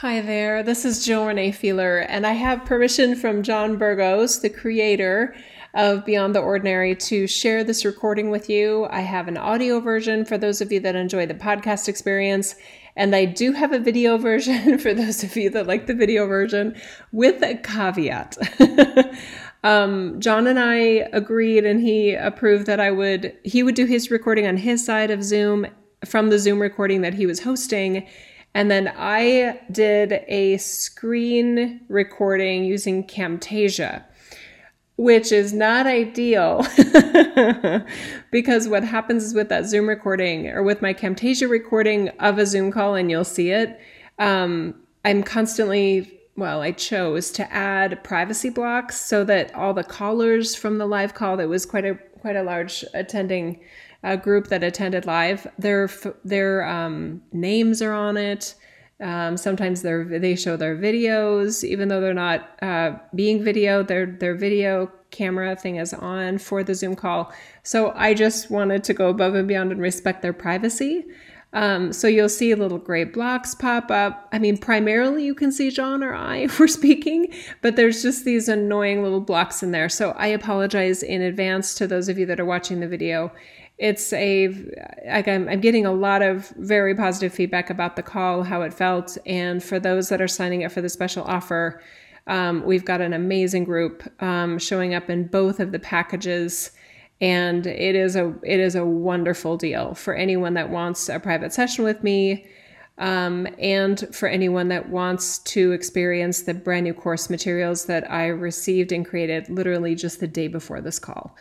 Hi there, this is Jill Renee Feeler, and I have permission from John Burgos, the creator of Beyond the Ordinary, to share this recording with you. I have an audio version for those of you that enjoy the podcast experience, and I do have a video version for those of you that like the video version with a caveat. um, John and I agreed, and he approved that I would, he would do his recording on his side of Zoom from the Zoom recording that he was hosting and then I did a screen recording using Camtasia, which is not ideal because what happens is with that Zoom recording or with my Camtasia recording of a Zoom call, and you'll see it, um, I'm constantly well, I chose to add privacy blocks so that all the callers from the live call that was quite a quite a large attending a group that attended live. Their their um, names are on it. Um, sometimes they they show their videos, even though they're not uh, being video. Their their video camera thing is on for the Zoom call. So I just wanted to go above and beyond and respect their privacy. Um, so you'll see little gray blocks pop up. I mean, primarily you can see John or I if we're speaking, but there's just these annoying little blocks in there. So I apologize in advance to those of you that are watching the video it's a like I'm, I'm getting a lot of very positive feedback about the call how it felt. And for those that are signing up for the special offer um, we've got an amazing group um, showing up in both of the packages. And it is a it is a wonderful deal for anyone that wants a private session with me um, and for anyone that wants to experience the brand new course materials that I received and created literally just the day before this call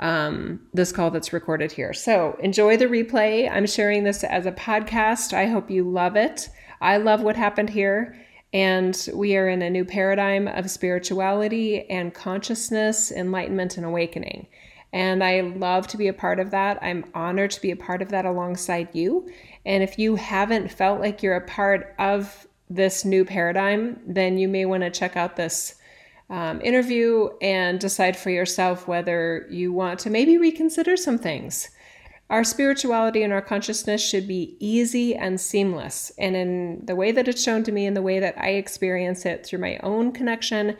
um, this call that's recorded here. So enjoy the replay. I'm sharing this as a podcast. I hope you love it. I love what happened here. And we are in a new paradigm of spirituality and consciousness, enlightenment, and awakening. And I love to be a part of that. I'm honored to be a part of that alongside you. And if you haven't felt like you're a part of this new paradigm, then you may want to check out this um, interview and decide for yourself whether you want to maybe reconsider some things. Our spirituality and our consciousness should be easy and seamless. And in the way that it's shown to me, in the way that I experience it through my own connection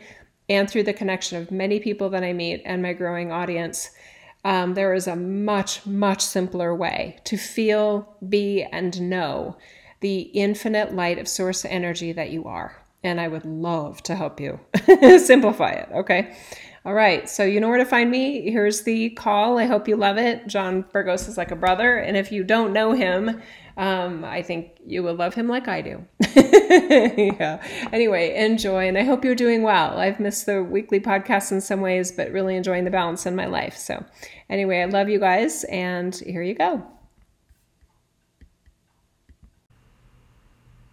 and through the connection of many people that I meet and my growing audience, um, there is a much, much simpler way to feel, be, and know the infinite light of source energy that you are and I would love to help you simplify it. Okay. All right. So you know where to find me. Here's the call. I hope you love it. John Burgos is like a brother. And if you don't know him, um, I think you will love him like I do. yeah. Anyway, enjoy. And I hope you're doing well. I've missed the weekly podcast in some ways, but really enjoying the balance in my life. So, anyway, I love you guys. And here you go.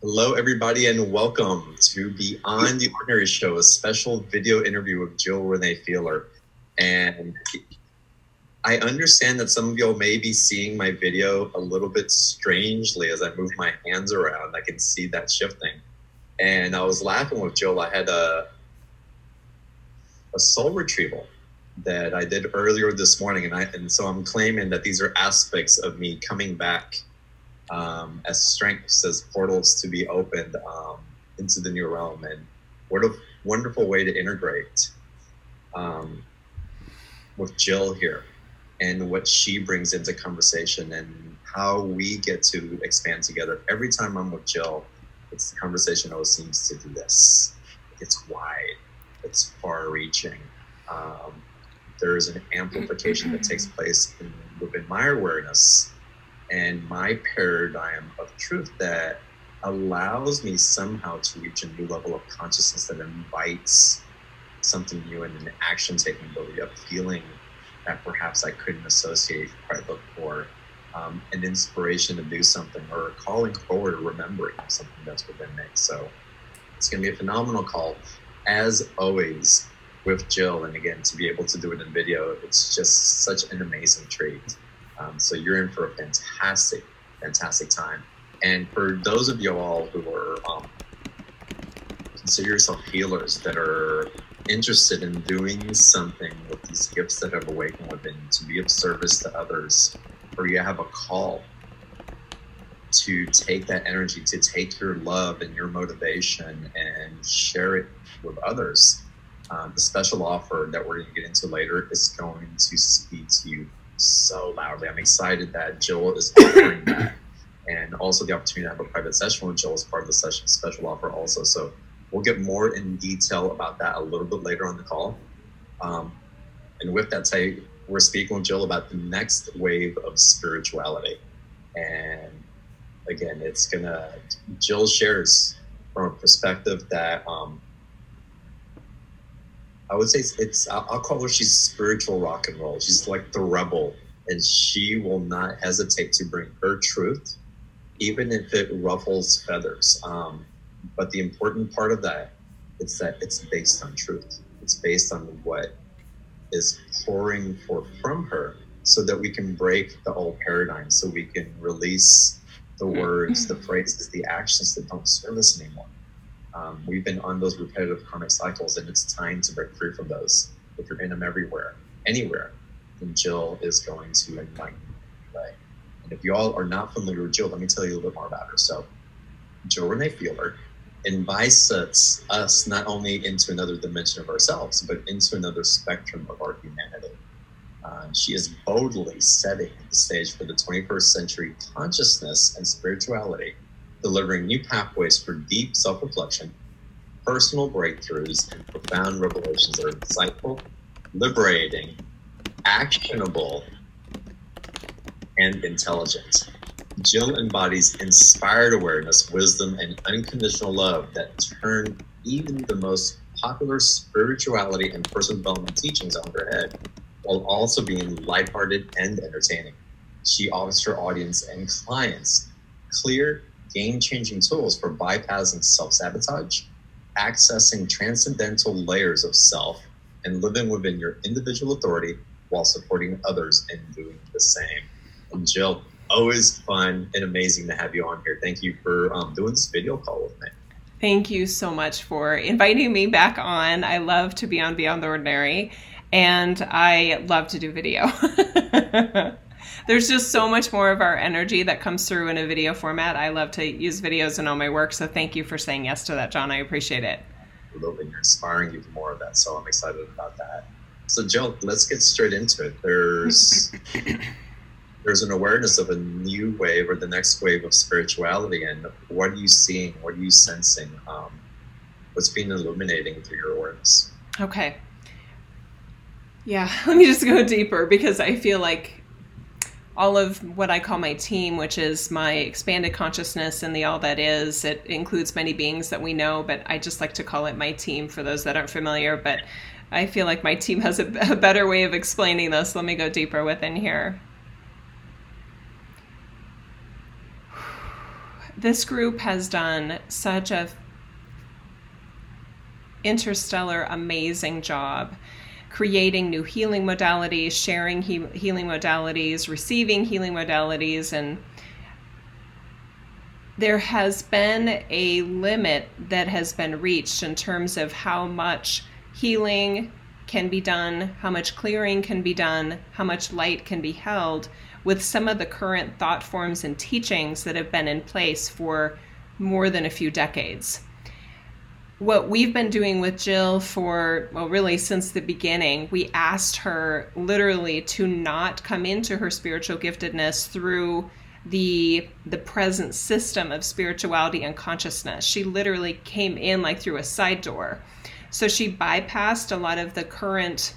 Hello, everybody, and welcome to Beyond the Ordinary Show, a special video interview with Jill Renee Feeler. And I understand that some of y'all may be seeing my video a little bit strangely as I move my hands around. I can see that shifting. And I was laughing with Jill. I had a a soul retrieval that I did earlier this morning, and I and so I'm claiming that these are aspects of me coming back um, as strengths, as portals to be opened um, into the new realm. And what a wonderful way to integrate um, with Jill here and what she brings into conversation and how we get to expand together. Every time I'm with Jill, it's the conversation always seems to do this. It's wide, it's far reaching. Um, there is an amplification that takes place in, within my awareness and my paradigm of truth that allows me somehow to reach a new level of consciousness that invites something new and an action taking ability, a feeling that perhaps I couldn't associate quite before, um, an inspiration to do something or calling forward or remembering something that's within me. So it's going to be a phenomenal call. As always, with Jill, and again, to be able to do it in video, it's just such an amazing treat. Um, so you're in for a fantastic, fantastic time. And for those of you all who are um, consider yourself healers that are interested in doing something with these gifts that have awakened within to be of service to others, or you have a call to take that energy, to take your love and your motivation and share it with others. Um, the special offer that we're going to get into later is going to speak to you so loudly. I'm excited that Jill is offering that. And also the opportunity to have a private session with Jill as part of the session special offer also. So we'll get more in detail about that a little bit later on the call. Um, and with that say, we're speaking with Jill about the next wave of spirituality. And again, it's gonna Jill shares from a perspective that um, I would say it's, it's I'll, I'll call her she's spiritual rock and roll. She's like the rebel, and she will not hesitate to bring her truth, even if it ruffles feathers. Um, but the important part of that is that it's based on truth. It's based on what is pouring forth from her so that we can break the old paradigm, so we can release the words, the phrases, the actions that don't serve us anymore. Um, we've been on those repetitive karmic cycles, and it's time to break free from those. If you're in them everywhere, anywhere, then Jill is going to enlighten you. Right? And if you all are not familiar with Jill, let me tell you a little bit more about her. So, Jill Renee Feeler invites us, us not only into another dimension of ourselves, but into another spectrum of our humanity. Uh, she is boldly setting the stage for the 21st century consciousness and spirituality, delivering new pathways for deep self reflection, personal breakthroughs, and profound revelations that are insightful, liberating, actionable, and intelligent. Jill embodies inspired awareness, wisdom, and unconditional love that turn even the most popular spirituality and personal development teachings on their head, while also being lighthearted and entertaining. She offers her audience and clients clear, game changing tools for bypassing self sabotage, accessing transcendental layers of self, and living within your individual authority while supporting others in doing the same. And Jill, always fun and amazing to have you on here. Thank you for um, doing this video call with me. Thank you so much for inviting me back on. I love to be on Beyond the Ordinary, and I love to do video. There's just so much more of our energy that comes through in a video format. I love to use videos in all my work, so thank you for saying yes to that, John. I appreciate it. Absolutely, you're inspiring even more of that, so I'm excited about that. So, Jill, let's get straight into it. There's there's an awareness of a new wave or the next wave of spirituality and what are you seeing what are you sensing um, what's being illuminating through your awareness okay yeah let me just go deeper because i feel like all of what i call my team which is my expanded consciousness and the all that is. It includes many beings that we know but i just like to call it my team for those that aren't familiar. But i feel like my team has a, a better way of explaining this. Let me go deeper within here. This group has done such a interstellar amazing job creating new healing modalities sharing he- healing modalities receiving healing modalities and there has been a limit that has been reached in terms of how much healing can be done how much clearing can be done how much light can be held with some of the current thought forms and teachings that have been in place for more than a few decades. What we've been doing with Jill for, well, really since the beginning, we asked her literally to not come into her spiritual giftedness through the the present system of spirituality and consciousness. She literally came in like through a side door. So she bypassed a lot of the current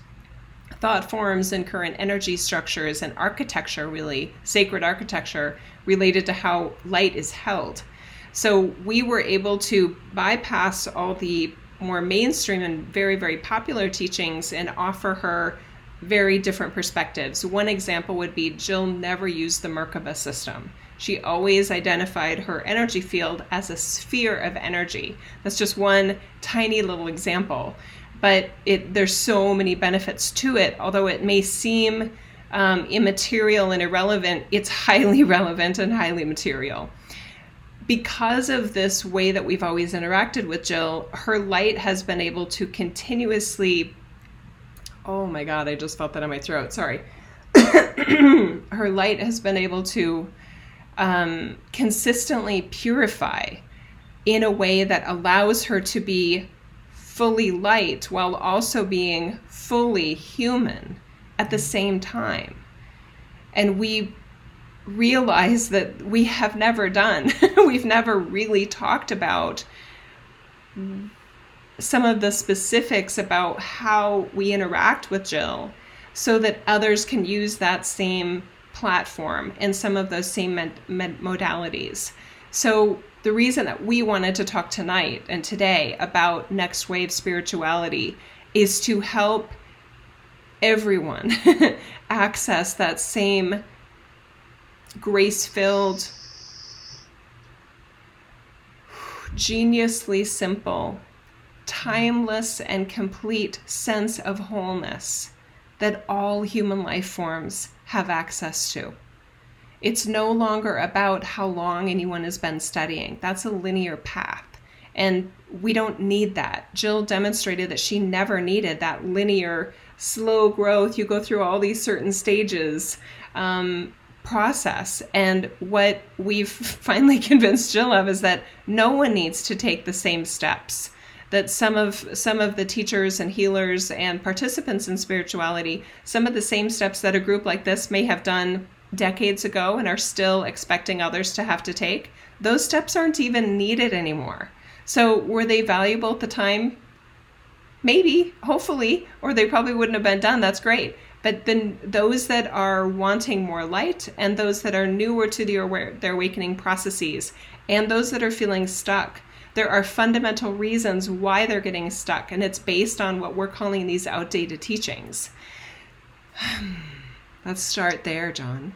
thought forms and current energy structures and architecture, really, sacred architecture related to how light is held. So we were able to bypass all the more mainstream and very, very popular teachings and offer her very different perspectives. One example would be Jill never used the Merkaba system. She always identified her energy field as a sphere of energy. That's just one tiny little example but it there's so many benefits to it. Although it may seem um, immaterial and irrelevant, it's highly relevant and highly material. Because of this way that we've always interacted with Jill, her light has been able to continuously. Oh my God, I just felt that in my throat. Sorry. her light has been able to um, consistently purify in a way that allows her to be fully light while also being fully human at the same time. And we realize that we have never done, we've never really talked about some of the specifics about how we interact with Jill so that others can use that same platform and some of those same med- med- modalities. So, the reason that we wanted to talk tonight and today about next wave spirituality is to help everyone access that same grace filled, geniusly simple, timeless, and complete sense of wholeness that all human life forms have access to. It's no longer about how long anyone has been studying. That's a linear path. And we don't need that. Jill demonstrated that she never needed that linear, slow growth. You go through all these certain stages um, process. And what we've finally convinced Jill of is that no one needs to take the same steps that some of some of the teachers and healers and participants in spirituality some of the same steps that a group like this may have done decades ago and are still expecting others to have to take those steps aren't even needed anymore. So were they valuable at the time? Maybe hopefully or they probably wouldn't have been done. That's great but then those that are wanting more light and those that are newer to the aware, their awakening processes and those that are feeling stuck there are fundamental reasons why they're getting stuck, and it's based on what we're calling these outdated teachings. Let's start there, John.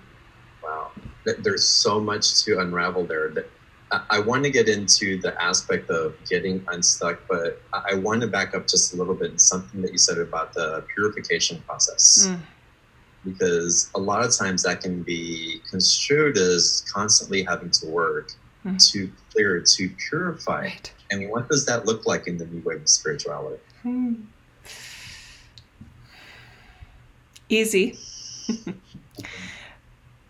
Wow, there's so much to unravel there. I want to get into the aspect of getting unstuck, but I want to back up just a little bit. Something that you said about the purification process. Mm because a lot of times that can be construed as constantly having to work mm-hmm. to clear, to purify. Right. And what does that look like in the new wave of spirituality? Hmm. Easy.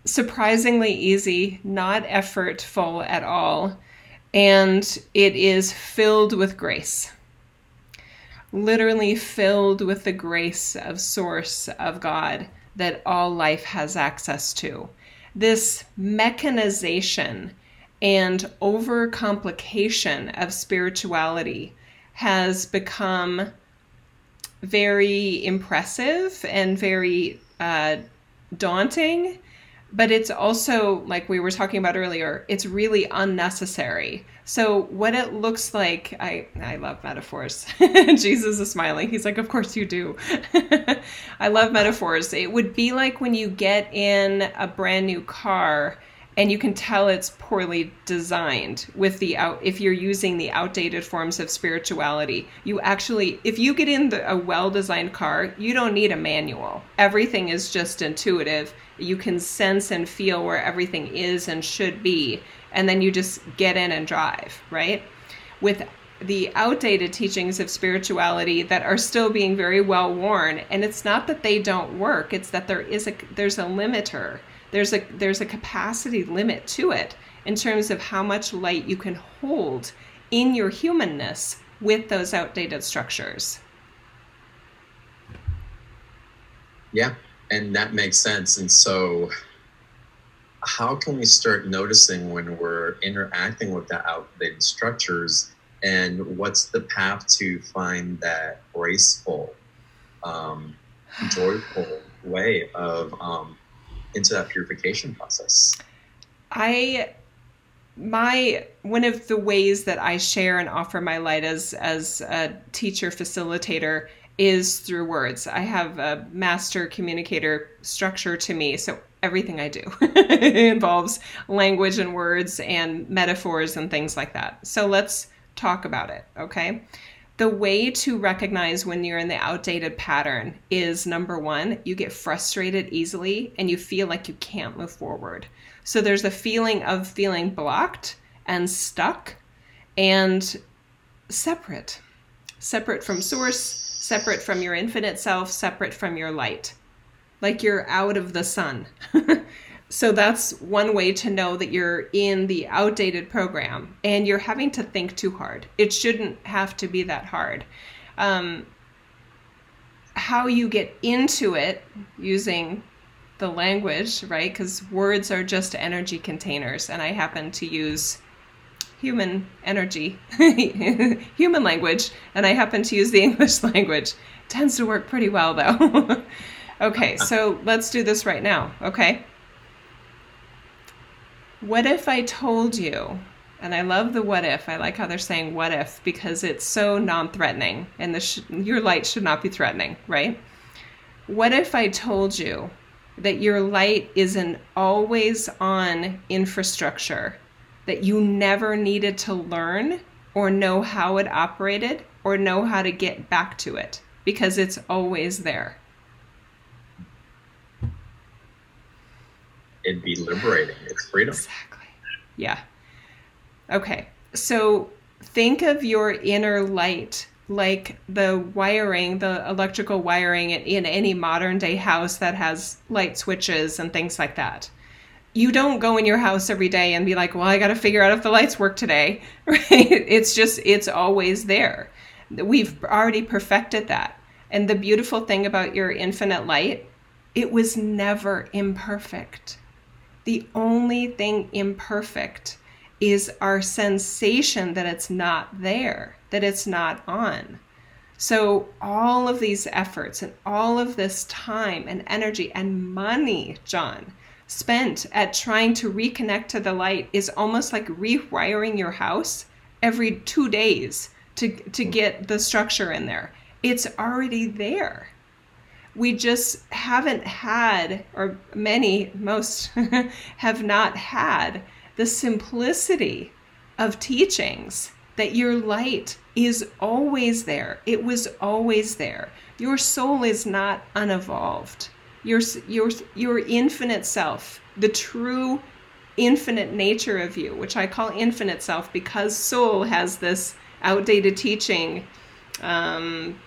Surprisingly easy, not effortful at all. And it is filled with grace. Literally filled with the grace of Source of God that all life has access to. This mechanization and overcomplication of spirituality has become very impressive and very uh, daunting but it's also like we were talking about earlier it's really unnecessary. So what it looks like i i love metaphors. Jesus is smiling. He's like of course you do. I love metaphors. It would be like when you get in a brand new car and you can tell it's poorly designed with the out if you're using the outdated forms of spirituality. You actually if you get in the, a well-designed car you don't need a manual. Everything is just intuitive. You can sense and feel where everything is and should be. And then you just get in and drive right? With the outdated teachings of spirituality that are still being very well worn and it's not that they don't work it's that there is a there's a limiter there's a there's a capacity limit to it in terms of how much light you can hold in your humanness with those outdated structures. Yeah, and that makes sense. And so, how can we start noticing when we're interacting with the outdated structures? And what's the path to find that graceful, um, joyful way of um, into that purification process? I my one of the ways that I share and offer my light as as a teacher facilitator is through words. I have a master communicator structure to me, so everything I do involves language and words and metaphors and things like that. So let's talk about it, okay? The way to recognize when you're in the outdated pattern is number one, you get frustrated easily and you feel like you can't move forward. So there's a feeling of feeling blocked and stuck and separate, separate from source, separate from your infinite self, separate from your light, like you're out of the sun. so that's one way to know that you're in the outdated program and you're having to think too hard. It shouldn't have to be that hard. Um, how you get into it using the language, right? Because words are just energy containers, and I happen to use human energy, human language, and I happen to use the English language. Tends to work pretty well, though. okay, so let's do this right now, okay? What if I told you, and I love the what if, I like how they're saying what if because it's so non threatening and the sh- your light should not be threatening, right? What if I told you that your light is an always on infrastructure that you never needed to learn or know how it operated or know how to get back to it because it's always there? it'd be liberating. It's freedom. Exactly. Yeah. Okay. So think of your inner light like the wiring, the electrical wiring in any modern day house that has light switches and things like that. You don't go in your house every day and be like, well, I got to figure out if the lights work today, right? It's just, it's always there. We've already perfected that. And the beautiful thing about your infinite light, it was never imperfect the only thing imperfect is our sensation that it's not there, that it's not on. So, all of these efforts and all of this time and energy and money, John, spent at trying to reconnect to the light is almost like rewiring your house every two days to, to get the structure in there. It's already there we just haven't had, or many, most have not had, the simplicity of teachings that your light is always there. It was always there. Your soul is not unevolved. Your, your, your infinite self, the true infinite nature of you, which I call infinite self because soul has this outdated teaching um,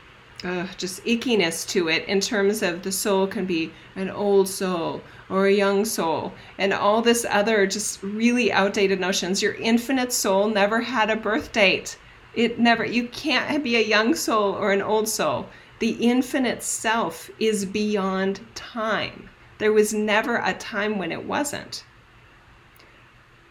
uh, just ickiness to it in terms of the soul can be an old soul or a young soul and all this other just really outdated notions. Your infinite soul never had a birth date. It never you can't be a young soul or an old soul. The infinite self is beyond time. There was never a time when it wasn't.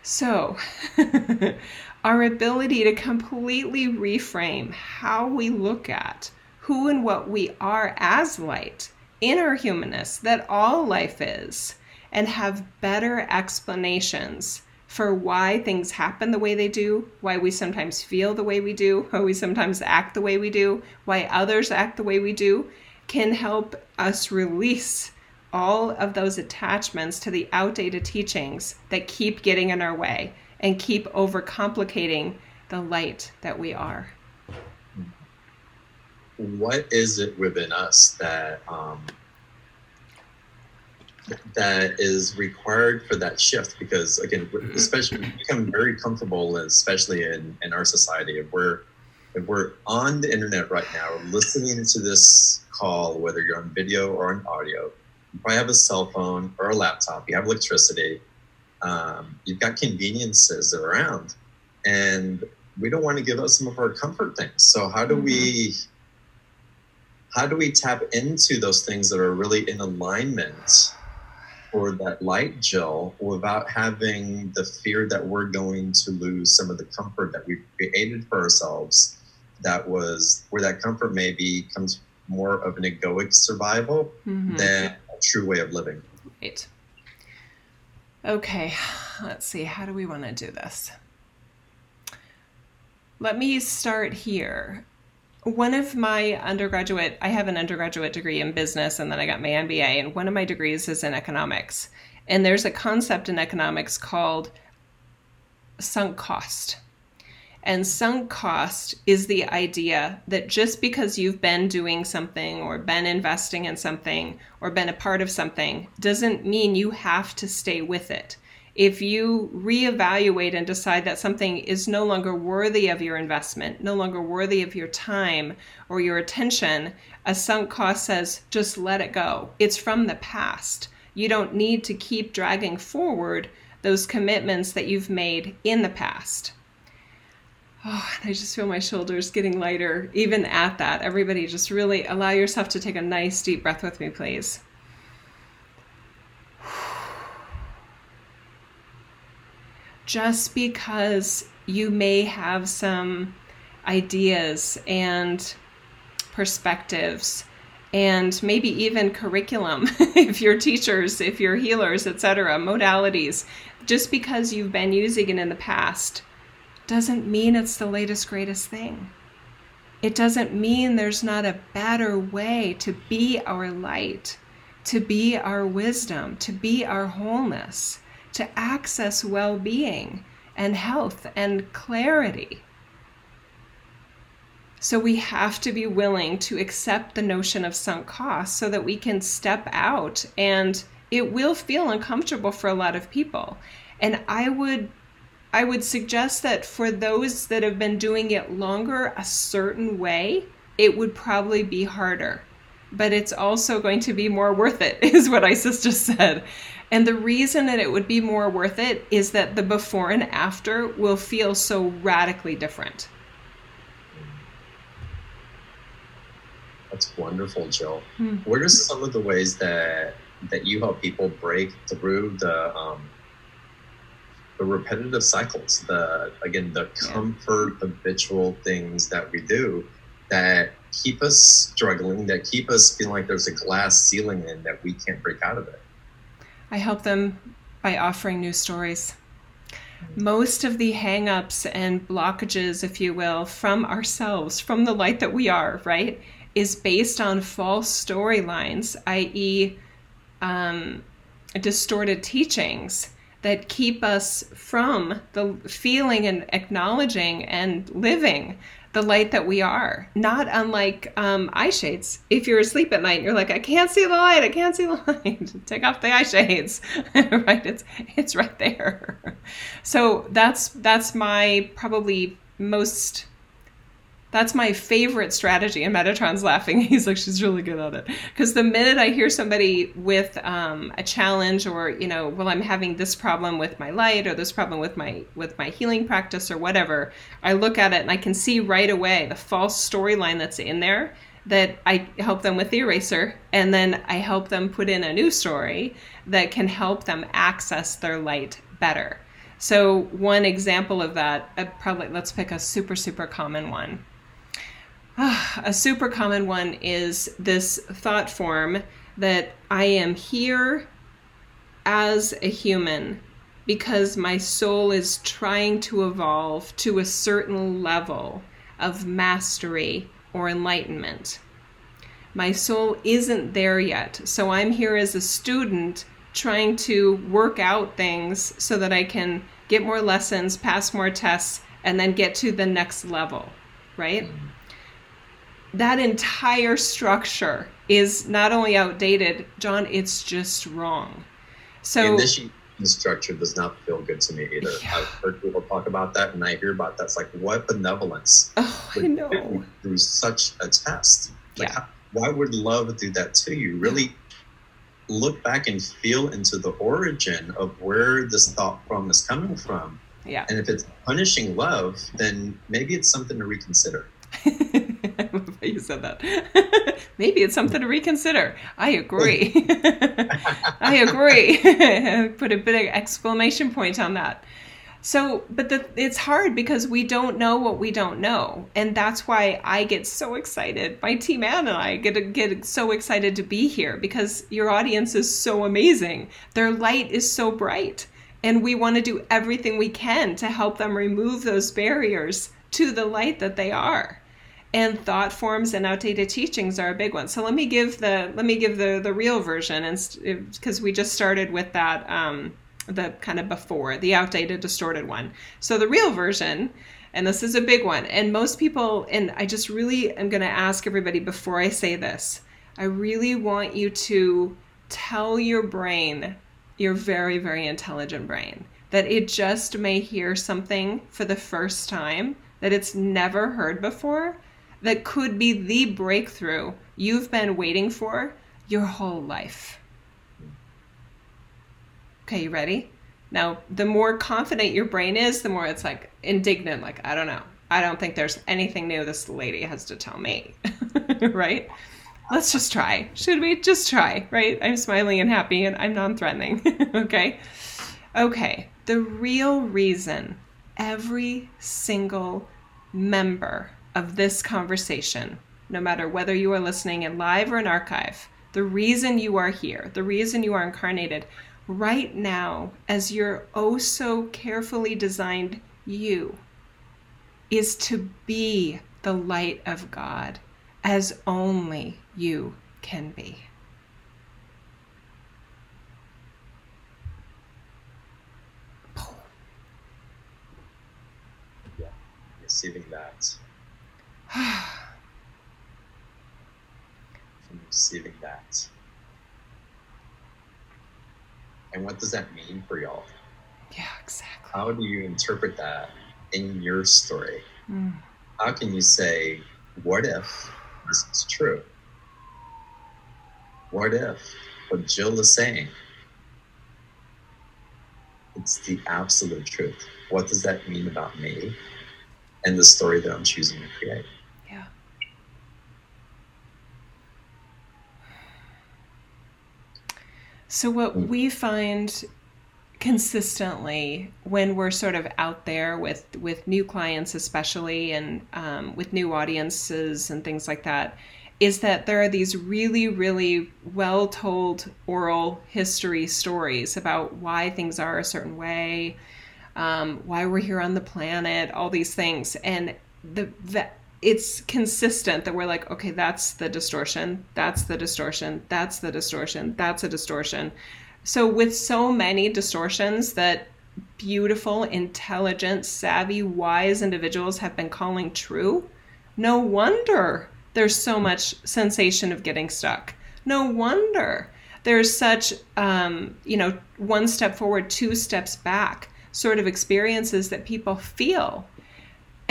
So our ability to completely reframe how we look at who and what we are as light in our humanness that all life is and have better explanations for why things happen the way they do, why we sometimes feel the way we do, why we sometimes act the way we do, why others act the way we do, can help us release all of those attachments to the outdated teachings that keep getting in our way and keep overcomplicating the light that we are what is it within us that um, that is required for that shift? Because again, mm-hmm. especially we become very comfortable, especially in, in our society, if we're if we're on the internet right now, listening to this call, whether you're on video or on audio, you probably have a cell phone or a laptop, you have electricity, um, you've got conveniences around, and we don't want to give up some of our comfort things. So how do we mm-hmm how do we tap into those things that are really in alignment for that light Jill without having the fear that we're going to lose some of the comfort that we've created for ourselves? That was where that comfort maybe comes more of an egoic survival mm-hmm. than a true way of living. Right. Okay let's see how do we want to do this? Let me start here one of my undergraduate i have an undergraduate degree in business and then i got my mba and one of my degrees is in economics. And there's a concept in economics called sunk cost. And sunk cost is the idea that just because you've been doing something or been investing in something or been a part of something doesn't mean you have to stay with it if you reevaluate and decide that something is no longer worthy of your investment, no longer worthy of your time or your attention, a sunk cost says just let it go. It's from the past. You don't need to keep dragging forward those commitments that you've made in the past. Oh, I just feel my shoulders getting lighter even at that. Everybody, just really allow yourself to take a nice deep breath with me, please. Just because you may have some ideas and perspectives and maybe even curriculum if you're teachers if you're healers etc modalities just because you've been using it in the past doesn't mean it's the latest greatest thing. It doesn't mean there's not a better way to be our light to be our wisdom to be our wholeness to access well-being and health and clarity so we have to be willing to accept the notion of sunk costs so that we can step out and it will feel uncomfortable for a lot of people. And I would I would suggest that for those that have been doing it longer a certain way, it would probably be harder. But it's also going to be more worth it, is what Isis just said. And the reason that it would be more worth it is that the before and after will feel so radically different. That's wonderful, Jill. Hmm. What are some of the ways that that you help people break through the um, the repetitive cycles, the again the comfort habitual things that we do that keep us struggling, that keep us feeling like there's a glass ceiling and that we can't break out of it. I help them by offering new stories. Most of the hangups and blockages, if you will, from ourselves, from the light that we are, right, is based on false storylines, i.e., um, distorted teachings that keep us from the feeling and acknowledging and living the light that we are. Not unlike um, eye shades. If you're asleep at night and you're like, I can't see the light, I can't see the light, take off the eye shades. right? It's it's right there. so that's that's my probably most that's my favorite strategy. And Metatron's laughing. He's like, she's really good at it. Because the minute I hear somebody with um, a challenge, or you know, well, I'm having this problem with my light, or this problem with my with my healing practice, or whatever, I look at it and I can see right away the false storyline that's in there. That I help them with the eraser, and then I help them put in a new story that can help them access their light better. So one example of that, uh, probably let's pick a super super common one a super common one is this thought form that I am here as a human because my soul is trying to evolve to a certain level of mastery or enlightenment. My soul isn't there yet, so I'm here as a student trying to work out things so that I can get more lessons, pass more tests, and then get to the next level, right? Mm-hmm that entire structure is not only outdated, John, it's just wrong. So this structure does not feel good to me either. Yeah. I've heard people talk about that, and I hear about that. It's like what benevolence oh, I know. through such a test. Like, yeah. why would love do that to you? Really look back and feel into the origin of where this thought form is coming from. Yeah. And if it's punishing love, then maybe it's something to reconsider. you said that. Maybe it's something to reconsider. I agree. I agree. Put a bit of exclamation point on that. So, but the, it's hard because we don't know what we don't know, and that's why I get so excited. My team Ann and I get get so excited to be here because your audience is so amazing. Their light is so bright, and we want to do everything we can to help them remove those barriers to the light that they are and thought forms and outdated teachings are a big one. So let me give the let me give the the real version, and because we just started with that um, the kind of before the outdated distorted one. So the real version, and this is a big one, and most people, and I just really am going to ask everybody before I say this. I really want you to tell your brain, your very very intelligent brain, that it just may hear something for the first time that it's never heard before that could be the breakthrough you've been waiting for your whole life. Okay, you ready? Now, the more confident your brain is, the more it's like indignant, like, I don't know. I don't think there's anything new this lady has to tell me. right? Let's just try. Should we just try? Right? I'm smiling and happy and I'm non threatening. okay? Okay. The real reason every single member of this conversation, no matter whether you are listening in live or in archive, the reason you are here, the reason you are incarnated right now as your oh so carefully designed you is to be the light of God as only you can be. Yeah, receiving that. From receiving that. And what does that mean for y'all? Yeah, exactly. How do you interpret that in your story? Mm. How can you say, what if this is true? What if what Jill is saying? It's the absolute truth. What does that mean about me and the story that I'm choosing to create? Yeah. So, what we find consistently when we're sort of out there with with new clients especially and um, with new audiences and things like that is that there are these really really well told oral history stories about why things are a certain way um, why we're here on the planet all these things. And the, the it's consistent that we're like okay that's the distortion that's the distortion that's the distortion that's a distortion so, with so many distortions that beautiful, intelligent, savvy, wise individuals have been calling true, no wonder there's so much sensation of getting stuck. No wonder there's such, um, you know, one step forward, two steps back sort of experiences that people feel.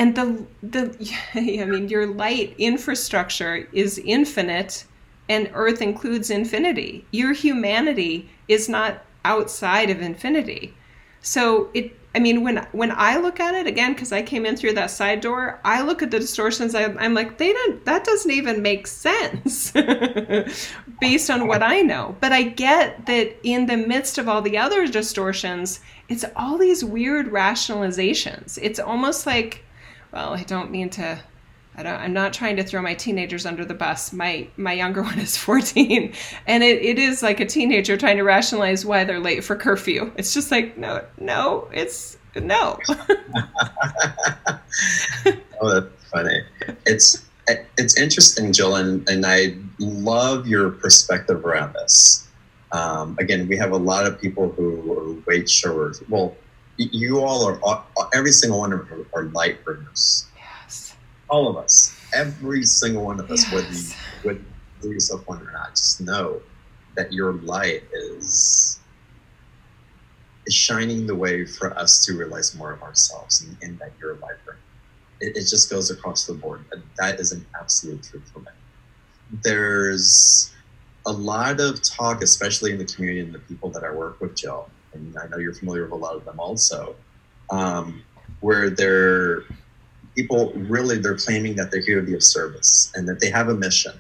And the, the, I mean, your light infrastructure is infinite and earth includes infinity. Your humanity is not outside of infinity. So it I mean when when I look at it again cuz I came in through that side door, I look at the distortions I, I'm like they don't that doesn't even make sense based on what I know. But I get that in the midst of all the other distortions, it's all these weird rationalizations. It's almost like well, I don't mean to I don't, I'm not trying to throw my teenagers under the bus. My my younger one is 14, and it, it is like a teenager trying to rationalize why they're late for curfew. It's just like no, no, it's no. oh, that's funny. It's it's interesting, Jill, and, and I love your perspective around this. Um, again, we have a lot of people who are way showers. Well, you all are every single one of you are light bringers Yes. all of us, every single one of us, yes. whether you would do yourself one or not, just know that your light is is shining the way for us to realize more of ourselves and, and that you're a light It, it just goes across the board. That is an absolute truth for me. There's a lot of talk, especially in the community and the people that I work with, Jill, and I know you're familiar with a lot of them also, um, where they're people really they're claiming that they're here to be of service and that they have a mission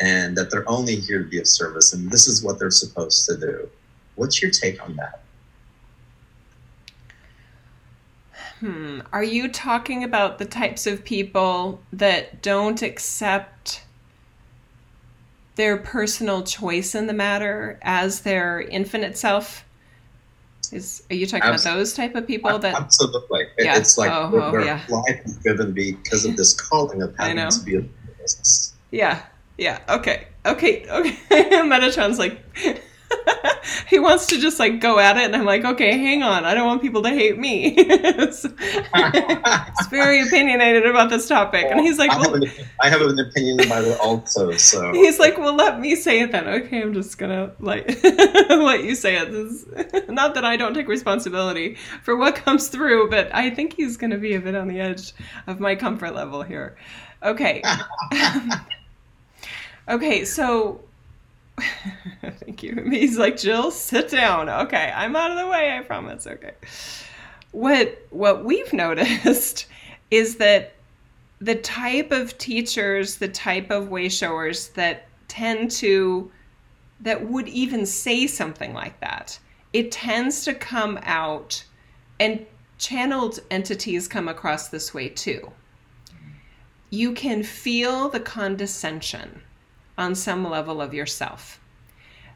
and that they're only here to be of service and this is what they're supposed to do. What's your take on that? Hmm. Are you talking about the types of people that don't accept their personal choice in the matter as their infinite self is are you talking absolutely. about those type of people that absolutely? Yeah. It's like oh, oh, yeah. life is driven because of this calling of having to be a business. Yeah, yeah. Okay, okay, okay. Metatron's like he wants to just like go at it, and I'm like, okay, hang on. I don't want people to hate me. it's, it's, very opinionated about this topic, well, and he's like, I, well, have an, I have an opinion about it also. So he's like, well, let me say it then. Okay, I'm just gonna like let you say it. This, not that I don't take responsibility for what comes through, but I think he's gonna be a bit on the edge of my comfort level here. Okay. Um, okay, so Thank you. He's like, Jill, sit down. Okay, I'm out of the way, I promise. Okay. What what we've noticed is that the type of teachers, the type of way showers that tend to that would even say something like that, it tends to come out and channeled entities come across this way too. You can feel the condescension on some level of yourself.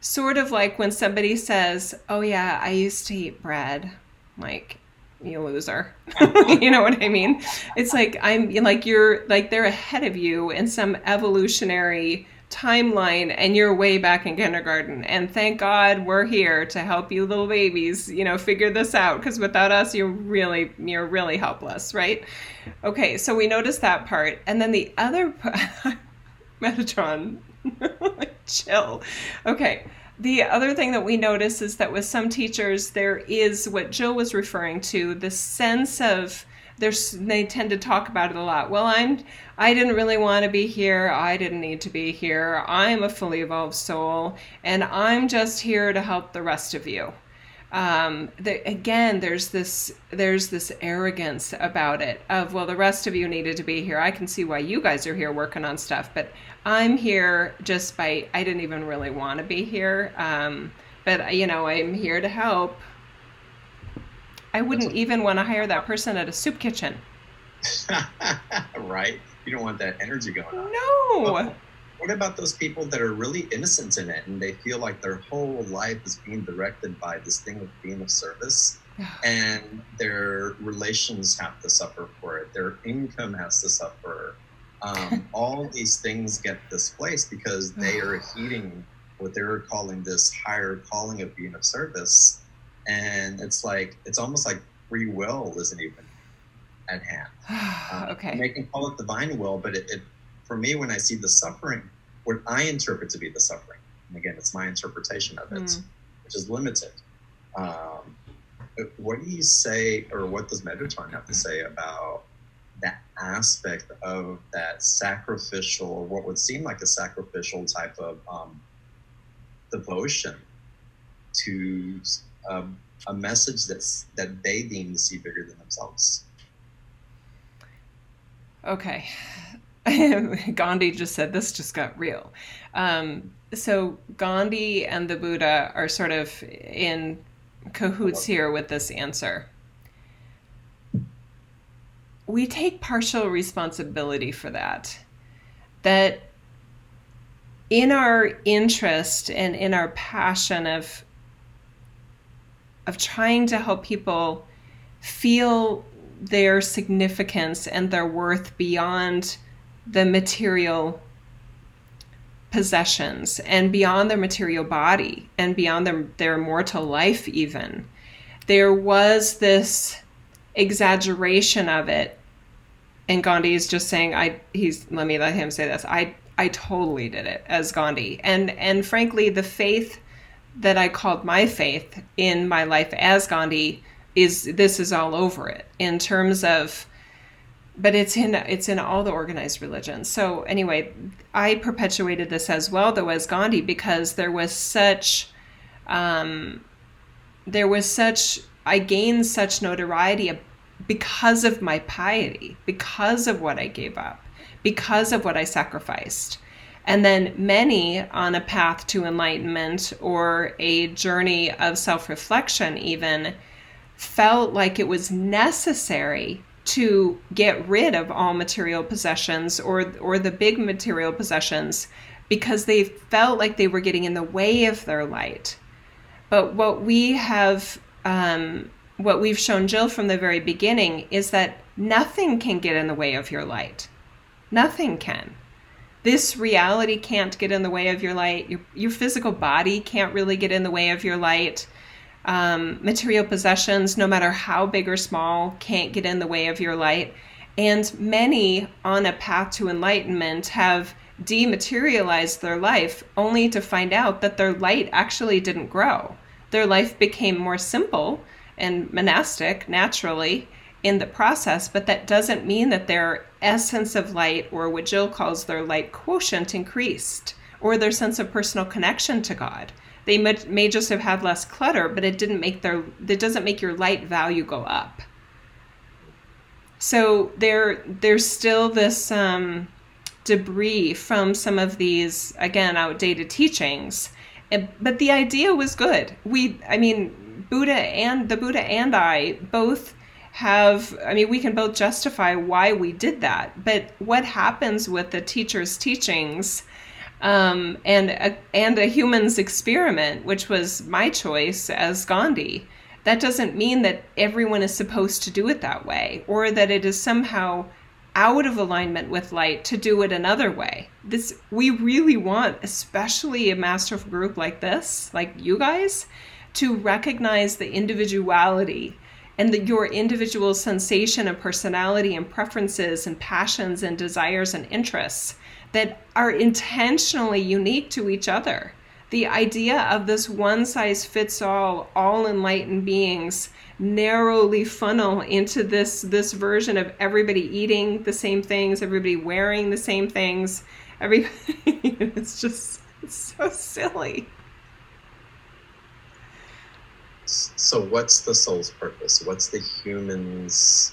Sort of like when somebody says, Oh, yeah, I used to eat bread. Like, you loser. you know what I mean? It's like I'm like you're like they're ahead of you in some evolutionary timeline and you're way back in kindergarten and thank god we're here to help you little babies you know figure this out because without us you're really you're really helpless right okay so we noticed that part and then the other metatron chill okay the other thing that we notice is that with some teachers there is what jill was referring to the sense of there's they tend to talk about it a lot. Well, I'm I didn't really want to be here. I didn't need to be here. I'm a fully evolved soul, and I'm just here to help the rest of you. Um, the, again, there's this there's this arrogance about it of well, the rest of you needed to be here. I can see why you guys are here working on stuff, but I'm here just by I didn't even really want to be here. Um, but you know, I'm here to help. I wouldn't even want to hire that person at a soup kitchen. right? You don't want that energy going on. No. What about those people that are really innocent in it and they feel like their whole life is being directed by this thing of being of service? and their relations have to suffer for it, their income has to suffer. Um, all these things get displaced because they are heeding what they're calling this higher calling of being of service and it's like it's almost like free will isn't even at hand. Um, okay. They can call it divine will, but it, it, for me, when I see the suffering, what I interpret to be the suffering, and again, it's my interpretation of it, mm. which is limited. Um, what do you say, or what does Metatron have to say about that aspect of that sacrificial, or what would seem like a sacrificial type of um, devotion to um, a message that's that they deem to see bigger than themselves. Okay. Gandhi just said this just got real. Um, so Gandhi and the Buddha are sort of in cahoots here with this answer. We take partial responsibility for that. That in our interest and in our passion of of trying to help people feel their significance and their worth beyond the material possessions and beyond their material body and beyond their, their mortal life even. There was this exaggeration of it. And gandhi is just saying i he's let me let him say this. I i totally did it as gandhi. And and frankly the faith that I called my faith in my life as Gandhi is this is all over it. In terms of but it's in it's in all the organized religions. So anyway, I perpetuated this as well though as Gandhi because there was such um, there was such I gained such notoriety because of my piety, because of what I gave up, because of what I sacrificed. And then many on a path to enlightenment or a journey of self reflection, even felt like it was necessary to get rid of all material possessions or, or the big material possessions because they felt like they were getting in the way of their light. But what we have, um, what we've shown Jill from the very beginning is that nothing can get in the way of your light. Nothing can this reality can't get in the way of your light. Your, your physical body can't really get in the way of your light. Um, material possessions, no matter how big or small, can't get in the way of your light. And many on a path to enlightenment have dematerialized their life only to find out that their light actually didn't grow. Their life became more simple and monastic naturally in the process, but that doesn't mean that their essence of light, or what Jill calls their light quotient, increased or their sense of personal connection to God. They may, just have had less clutter, but it didn't make their it doesn't make your light value go up. So there there's still this um, debris from some of these again outdated teachings, but the idea was good. We I mean Buddha and the Buddha and I both have i mean we can both justify why we did that but what happens with the teacher's teachings um, and a, and a human's experiment which was my choice as gandhi. That doesn't mean that everyone is supposed to do it that way or that it is somehow out of alignment with light to do it another way. This we really want especially a master group like this like you guys to recognize the individuality and the, your individual sensation and personality and preferences and passions and desires and interests that are intentionally unique to each other. The idea of this one size fits all, all enlightened beings narrowly funnel into this this version of everybody eating the same things, everybody wearing the same things, everybody it's just it's so silly. so what's the soul's purpose what's the human's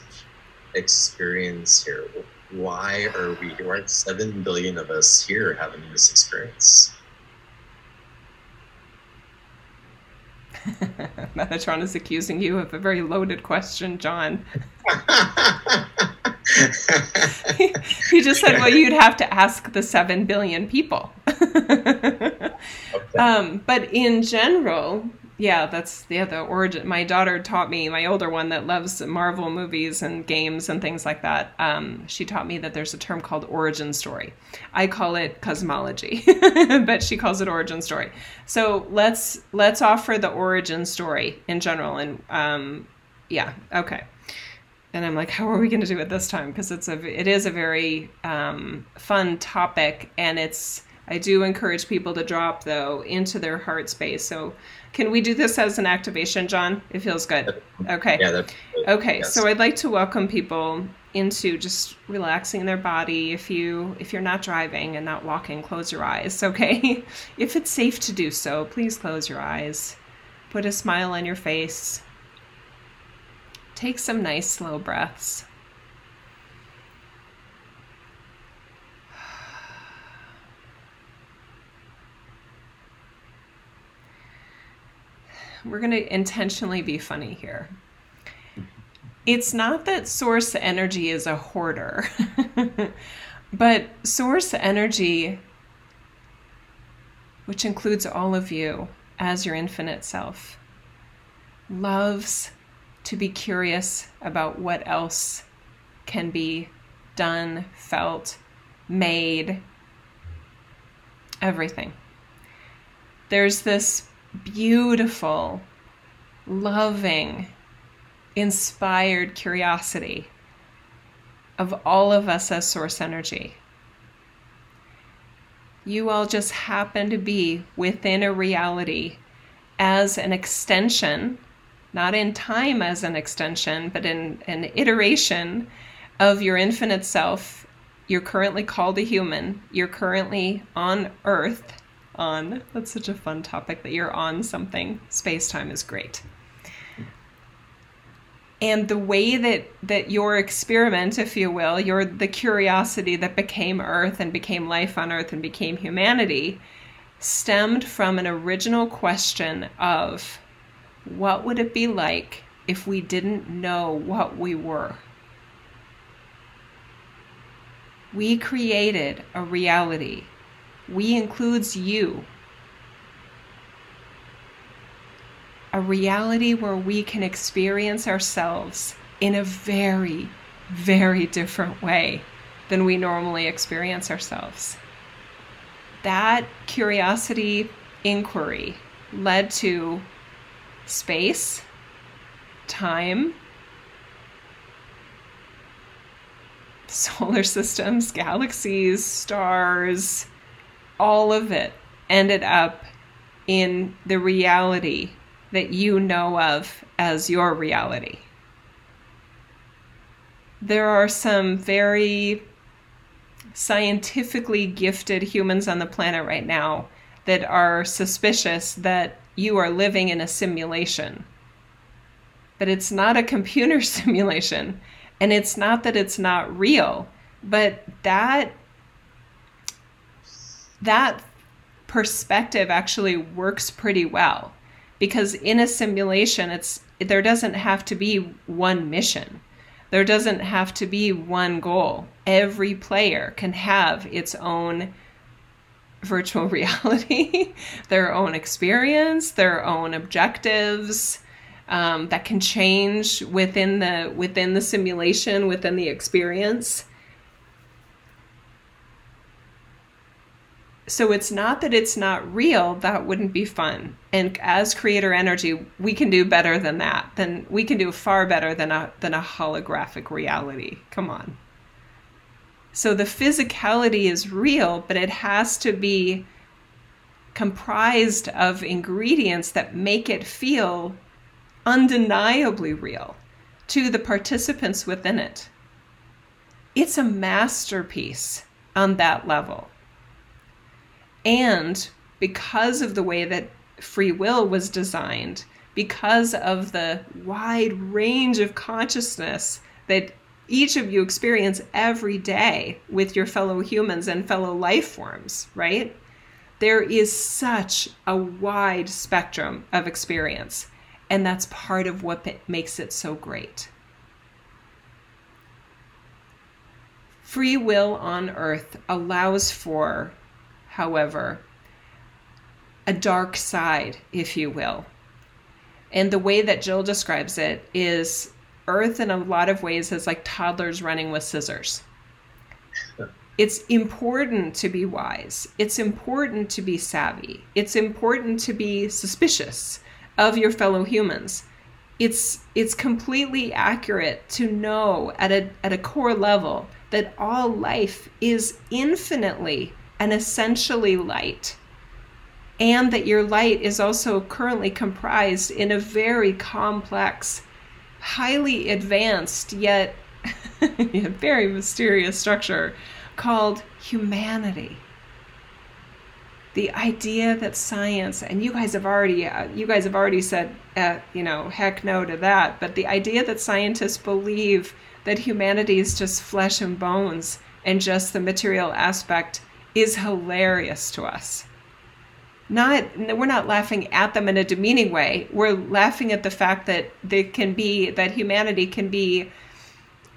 experience here why are we why are 7 billion of us here having this experience Metatron is accusing you of a very loaded question, John. he just said, well, you'd have to ask the 7 billion people. okay. um, but in general, yeah, that's yeah the origin. My daughter taught me, my older one that loves Marvel movies and games and things like that. Um, she taught me that there's a term called origin story. I call it cosmology, but she calls it origin story. So let's let's offer the origin story in general, and um, yeah, okay. And I'm like, how are we going to do it this time? Because it's a it is a very um, fun topic, and it's I do encourage people to drop though into their heart space. So can we do this as an activation, John? It feels good. Okay. Yeah. okay. Yes. So I'd like to welcome people into just relaxing their body. If you if you're not driving and not walking, close your eyes. Okay. if it's safe to do so, please close your eyes. Put a smile on your face. Take some nice slow breaths. We're going to intentionally be funny here. It's not that source energy is a hoarder, but source energy, which includes all of you as your infinite self, loves to be curious about what else can be done, felt, made, everything. There's this beautiful, loving, inspired curiosity of all of us as source energy. You all just happen to be within a reality as an extension, not in time as an extension, but in an iteration of your infinite self. You're currently called a human. You're currently on earth on. That's such a fun topic that you're on something. Space time is great. And the way that, that your experiment, if you will, your the curiosity that became Earth and became life on Earth and became humanity, stemmed from an original question of what would it be like if we didn't know what we were? We created a reality we includes you. A reality where we can experience ourselves in a very, very different way than we normally experience ourselves. That curiosity inquiry led to space, time, solar systems, galaxies, stars, all of it ended up in the reality that you know of as your reality. There are some very scientifically gifted humans on the planet right now that are suspicious that you are living in a simulation. But it's not a computer simulation. And it's not that it's not real, but that that perspective actually works pretty well because in a simulation it's there doesn't have to be one mission. There doesn't have to be one goal. Every player can have its own virtual reality, their own experience, their own objectives um, that can change within the within the simulation, within the experience. So it's not that it's not real, that wouldn't be fun. And as creator energy, we can do better than that. Then we can do far better than a than a holographic reality. Come on. So the physicality is real, but it has to be comprised of ingredients that make it feel undeniably real to the participants within it. It's a masterpiece on that level. And because of the way that free will was designed, because of the wide range of consciousness that each of you experience every day with your fellow humans and fellow life forms, right? There is such a wide spectrum of experience, and that's part of what makes it so great. Free will on earth allows for, however, a dark side, if you will. And the way that Jill describes it is Earth, in a lot of ways, is like toddlers running with scissors. It's important to be wise. It's important to be savvy. It's important to be suspicious of your fellow humans. It's it's completely accurate to know at a at a core level that all life is infinitely and essentially light. And that your light is also currently comprised in a very complex highly advanced yet very mysterious structure called humanity. The idea that science, and you guys have already, uh, you guys have already said, uh, you know, heck no to that. But the idea that scientists believe that humanity is just flesh and bones and just the material aspect is hilarious to us. Not we're not laughing at them in a demeaning way. We're laughing at the fact that they can be that humanity can be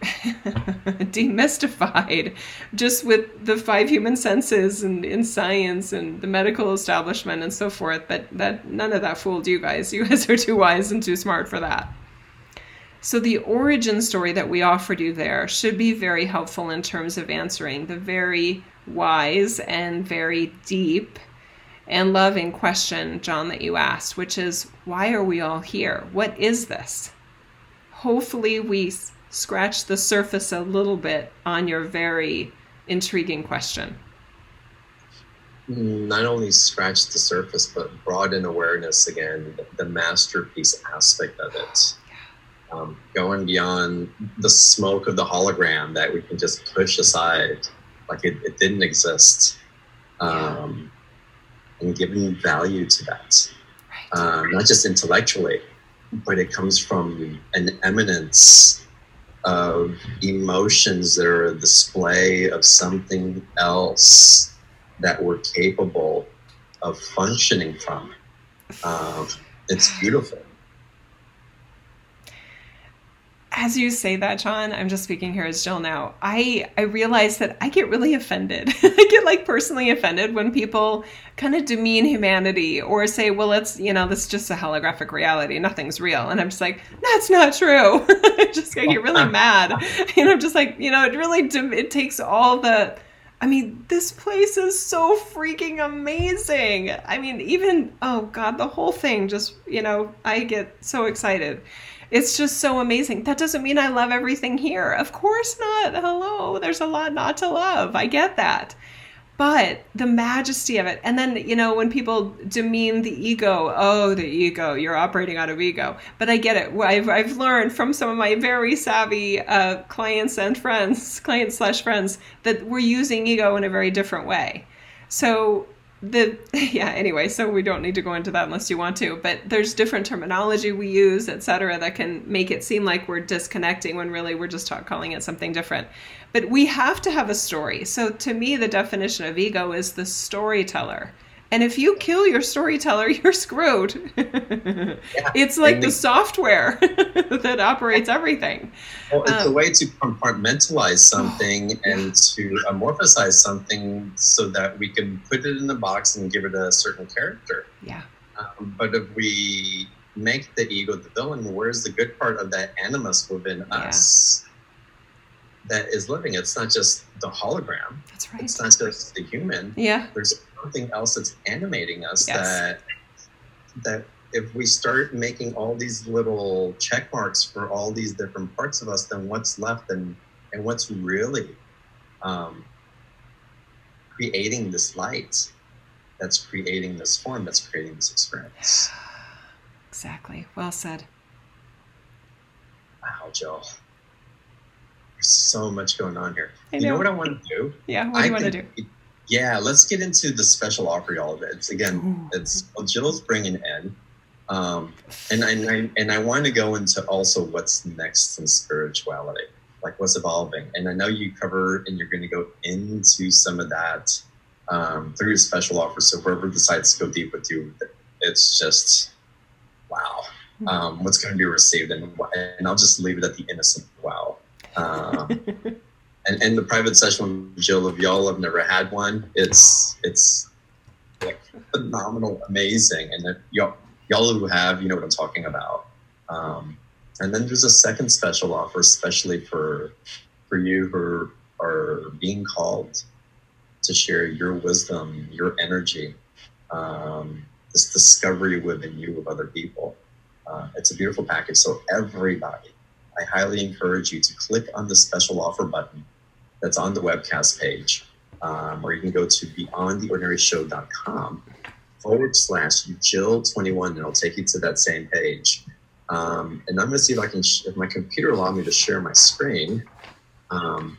demystified just with the five human senses and in science and the medical establishment and so forth. But that none of that fooled you guys. You guys are too wise and too smart for that. So the origin story that we offered you there should be very helpful in terms of answering the very wise and very deep and loving question, John, that you asked, which is why are we all here? What is this? Hopefully, we scratch the surface a little bit on your very intriguing question. Not only scratch the surface, but broaden awareness again, the masterpiece aspect of it. Um, going beyond the smoke of the hologram that we can just push aside like it, it didn't exist. Um, and giving value to that, right. um, not just intellectually, but it comes from an eminence of emotions that are a display of something else that we're capable of functioning from. Um, it's beautiful. As you say that, John, I'm just speaking here as Jill now. I I realize that I get really offended. I get like personally offended when people kind of demean humanity or say, "Well, it's you know, this is just a holographic reality. Nothing's real." And I'm just like, "That's not true." I just I get really mad, and I'm just like, you know, it really it takes all the. I mean, this place is so freaking amazing. I mean, even oh god, the whole thing just you know, I get so excited it's just so amazing. That doesn't mean I love everything here. Of course not. Hello, there's a lot not to love. I get that. but the majesty of it and then you know when people demean the ego oh the ego you're operating out of ego but i get it i've, I've learned from some of my very savvy uh, clients and friends clients slash friends that we're using ego in a very different way so the yeah anyway so we don't need to go into that unless you want to but there's different terminology we use etc that can make it seem like we're disconnecting when really we're just talk, calling it something different. But we have to have a story. So to me the definition of ego is the storyteller and if you kill your storyteller, you're screwed. yeah. It's like the software that operates everything. Well, it's um, a way to compartmentalize something oh, and to amorphize something so that we can put it in a box and give it a certain character. Yeah. Um, but if we make the ego the villain, where's the good part of that animus within yeah. us? that is living. It's not just the hologram. That's right. It's not just the human. Yeah. There's something else that's animating us yes. that that if we start making all these little check marks for all these different parts of us, then what's left and and what's really um, creating this light that's creating this form that's creating this experience. Exactly. Well said. Wow, Jill. There's so much going on here. I Know. You know what I want to do? Yeah, what do you want to do? Yeah, let's get into the special offer y'all of it. It's again, Ooh. it's well, Jill's bringing in, um, and I, and I and I want to go into also what's next in spirituality, like what's evolving. And I know you cover and you're going to go into some of that um, through special offer. So whoever decides to go deep with you, it's just wow, hmm. um, what's going to be received, and and I'll just leave it at the innocent wow. Um, and, and the private session with Jill, of y'all have never had one, it's it's like phenomenal, amazing, and y'all y'all who have, you know what I'm talking about. Um, and then there's a second special offer, especially for for you who are being called to share your wisdom, your energy, um, this discovery within you of other people. Uh, it's a beautiful package. So everybody, I highly encourage you to click on the special offer button that's on the webcast page, um, or you can go to beyondtheordinaryshow.com forward slash Jill21 and it'll take you to that same page. Um, and I'm going to see if I can, sh- if my computer allow me to share my screen. Um,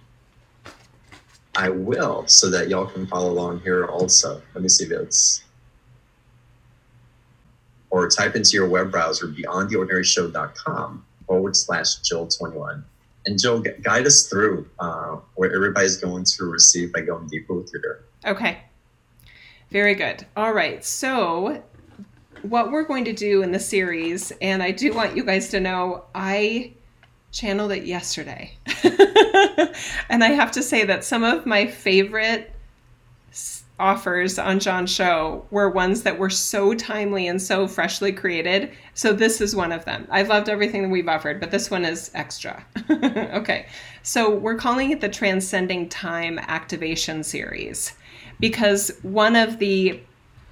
I will, so that y'all can follow along here also. Let me see if it's, or type into your web browser beyondtheordinaryshow.com forward slash Jill21 and Jill, guide us through uh, what everybody's going to receive by going deeper with your Okay. Very good. All right. So, what we're going to do in the series, and I do want you guys to know, I channeled it yesterday. and I have to say that some of my favorite offers on John's show were ones that were so timely and so freshly created. So this is one of them. I've loved everything that we've offered, but this one is extra. okay. So we're calling it the Transcending Time Activation Series because one of the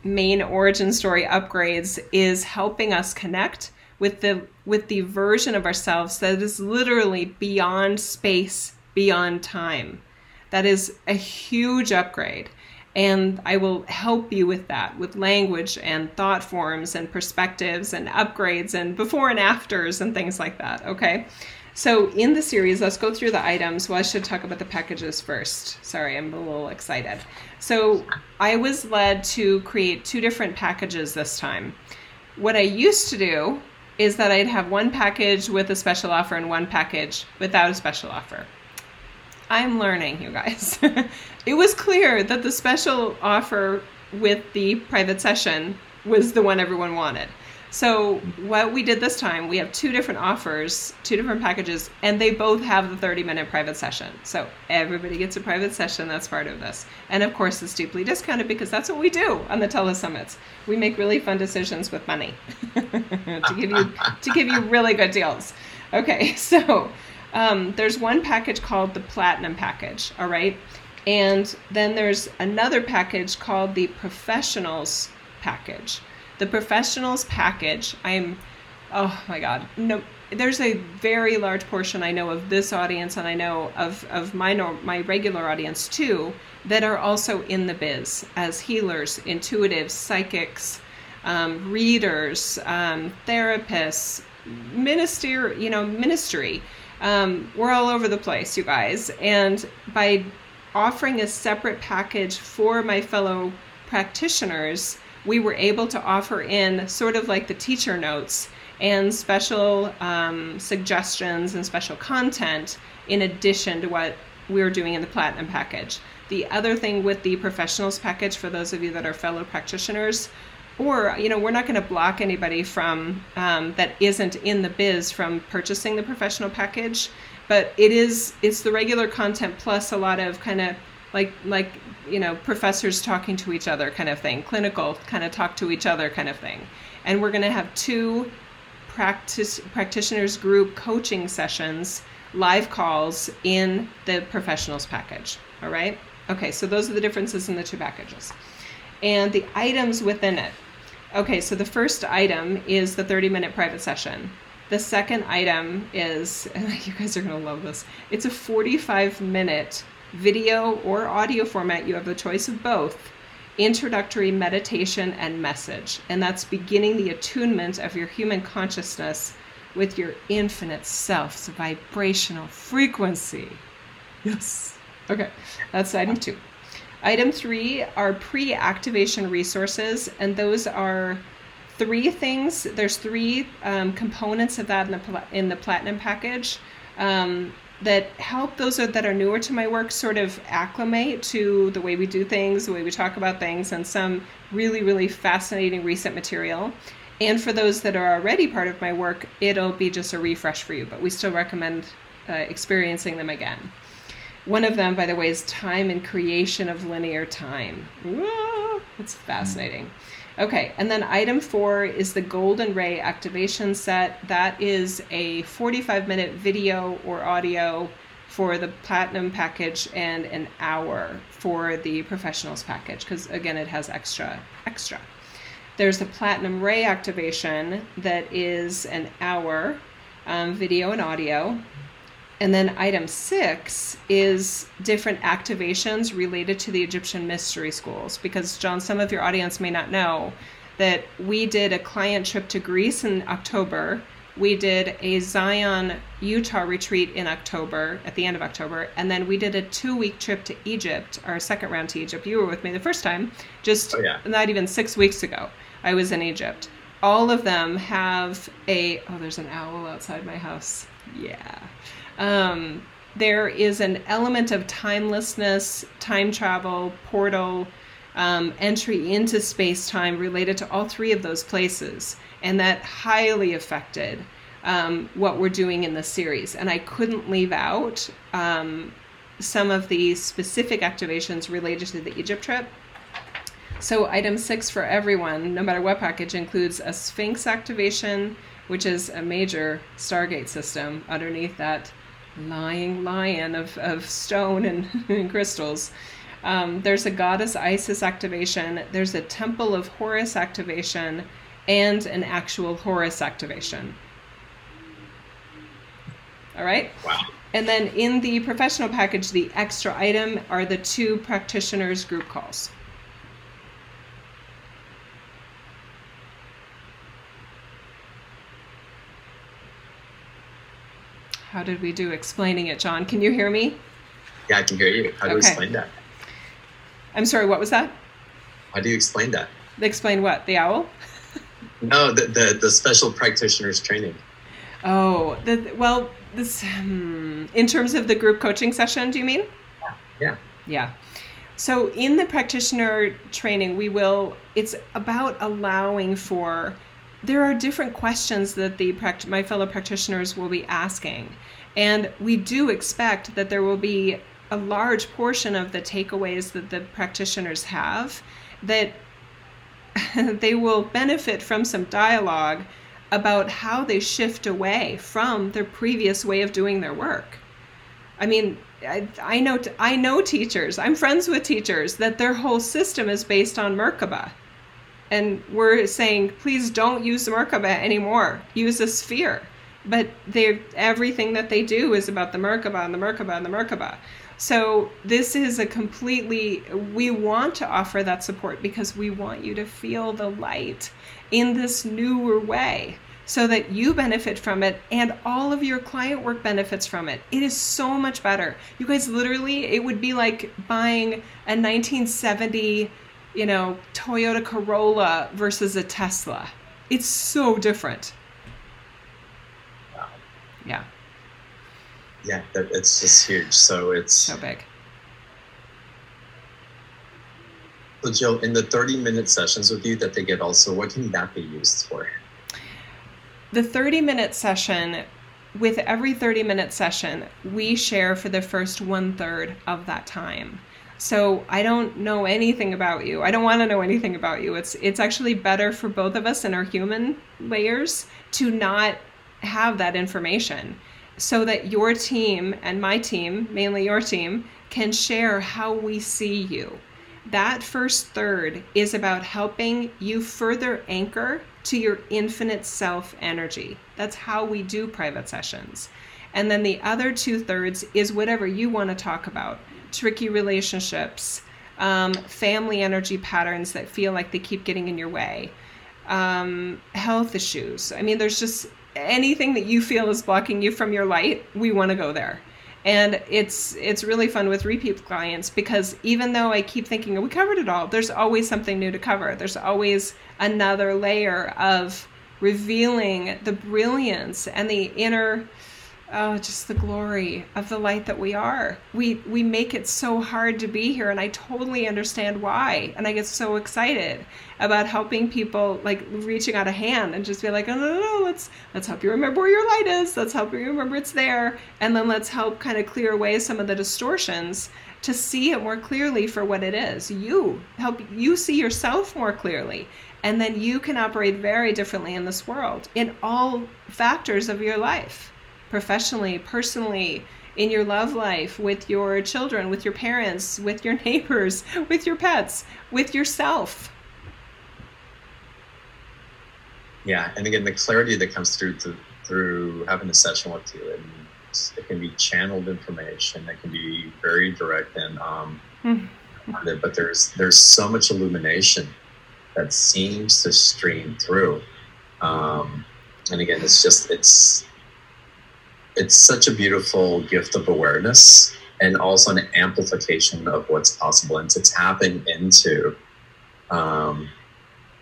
main origin story upgrades is helping us connect with the with the version of ourselves that is literally beyond space, beyond time. That is a huge upgrade and I will help you with that, with language and thought forms and perspectives and upgrades and before and afters and things like that. Okay. So, in the series, let's go through the items. Well, I should talk about the packages first. Sorry, I'm a little excited. So, I was led to create two different packages this time. What I used to do is that I'd have one package with a special offer and one package without a special offer. I'm learning, you guys. it was clear that the special offer with the private session was the one everyone wanted. So what we did this time, we have two different offers, two different packages, and they both have the 30 minute private session. So everybody gets a private session that's part of this. And of course it's deeply discounted because that's what we do on the telesummits. We make really fun decisions with money to give you to give you really good deals. Okay, so um, there's one package called the Platinum package, all right? And then there's another package called the Professionals package. The Professionals package, I'm, oh my God, no, there's a very large portion I know of this audience, and I know of of my my regular audience too, that are also in the biz as healers, intuitives, psychics, um, readers, um, therapists, minister, you know, ministry. Um, we're all over the place, you guys. And by offering a separate package for my fellow practitioners, we were able to offer in sort of like the teacher notes and special um, suggestions and special content in addition to what we are doing in the platinum package. The other thing with the professionals package, for those of you that are fellow practitioners, or you know we're not going to block anybody from um, that isn't in the biz from purchasing the professional package. But it is it's the regular content plus a lot of kind of like like you know professors talking to each other kind of thing clinical kind of talk to each other kind of thing. And we're going to have two practice practitioners group coaching sessions live calls in the professionals package. All right? Okay so those are the differences in the two packages and the items within it Okay, so the first item is the 30 minute private session. The second item is, you guys are going to love this, it's a 45 minute video or audio format. You have the choice of both introductory meditation and message. And that's beginning the attunement of your human consciousness with your infinite self's vibrational frequency. Yes. Okay, that's item two. Item three are pre activation resources, and those are three things. There's three um, components of that in the, in the platinum package. Um, that help those that are newer to my work sort of acclimate to the way we do things, the way we talk about things, and some really, really fascinating recent material. And for those that are already part of my work, it'll be just a refresh for you, but we still recommend uh, experiencing them again. One of them, by the way, is time and creation of linear time. That's fascinating. Okay, and then item four is the Golden Ray activation set. That is a 45 minute video or audio for the platinum package and an hour for the professionals package because again it has extra extra there's the platinum ray activation that is an hour um, video and audio and then item six is different activations related to the Egyptian mystery schools. Because, John, some of your audience may not know that we did a client trip to Greece in October. We did a Zion, Utah retreat in October, at the end of October. And then we did a two week trip to Egypt, our second round to Egypt. You were with me the first time, just oh, yeah. not even six weeks ago. I was in Egypt. All of them have a, oh, there's an owl outside my house. Yeah. Um, there is an element of timelessness, time travel, portal, um, entry into space time related to all three of those places. And that highly affected um, what we're doing in the series. And I couldn't leave out um, some of the specific activations related to the Egypt trip. So, item six for everyone, no matter what package, includes a Sphinx activation, which is a major Stargate system underneath that lying lion of, of stone and, and crystals. Um, there's a goddess Isis activation, there's a temple of Horus activation, and an actual Horus activation. All right? Wow. And then in the professional package, the extra item are the two practitioners group calls. How did we do explaining it, John? Can you hear me? Yeah, I can hear you. How do okay. you explain that? I'm sorry, what was that? How do you explain that? Explain what? The owl? no, the, the, the special practitioners training. Oh, the, well, this hmm, in terms of the group coaching session, do you mean? Yeah. Yeah. So in the practitioner training, we will. It's about allowing for there are different questions that the my fellow practitioners will be asking and we do expect that there will be a large portion of the takeaways that the practitioners have that they will benefit from some dialogue about how they shift away from their previous way of doing their work. I mean, I, I know I know teachers. I'm friends with teachers that their whole system is based on Merkaba and we're saying please don't use the merkaba anymore use a sphere but they everything that they do is about the Merkaba and the Merkaba and the Merkaba. So this is a completely we want to offer that support because we want you to feel the light in this newer way so that you benefit from it and all of your client work benefits from it. It is so much better. You guys literally it would be like buying a 1970, you know, Toyota Corolla versus a Tesla. It's so different. Wow. Yeah. Yeah, it's just huge. So it's so big. So Jill, in the 30 minute sessions with you that they get also, what can that be used for? The 30 minute session, with every 30 minute session, we share for the first one third of that time. So I don't know anything about you. I don't want to know anything about you. It's it's actually better for both of us in our human layers to not have that information so that your team and my team, mainly your team, can share how we see you. That first third is about helping you further anchor to your infinite self energy. That's how we do private sessions. And then the other two thirds is whatever you want to talk about tricky relationships, um, family energy patterns that feel like they keep getting in your way, um, health issues. I mean, there's just anything that you feel is blocking you from your light. We want to go there. And it's it's really fun with repeat clients because even though I keep thinking we covered it all, there's always something new to cover. There's always another layer of revealing the brilliance and the inner oh just the glory of the light that we are. We we make it so hard to be here and i totally understand why. And i get so excited about helping people like reaching out a hand and just be like oh no no no let's let's help you remember where your light is. Let's help you remember it's there. And then let's help kind of clear away some of the distortions to see it more clearly for what it is. You help you see yourself more clearly and then you can operate very differently in this world in all factors of your life professionally, personally, in your love life, with your children, with your parents, with your neighbors, with your pets, with yourself. Yeah, and again, the clarity that comes through to, through having a session with you, and it can be channeled information. It can be very direct and um, mm-hmm. but there's there's so much illumination that seems to stream through. Um, and again, it's just it's it's such a beautiful gift of awareness and also an amplification of what's possible and to tapping into um,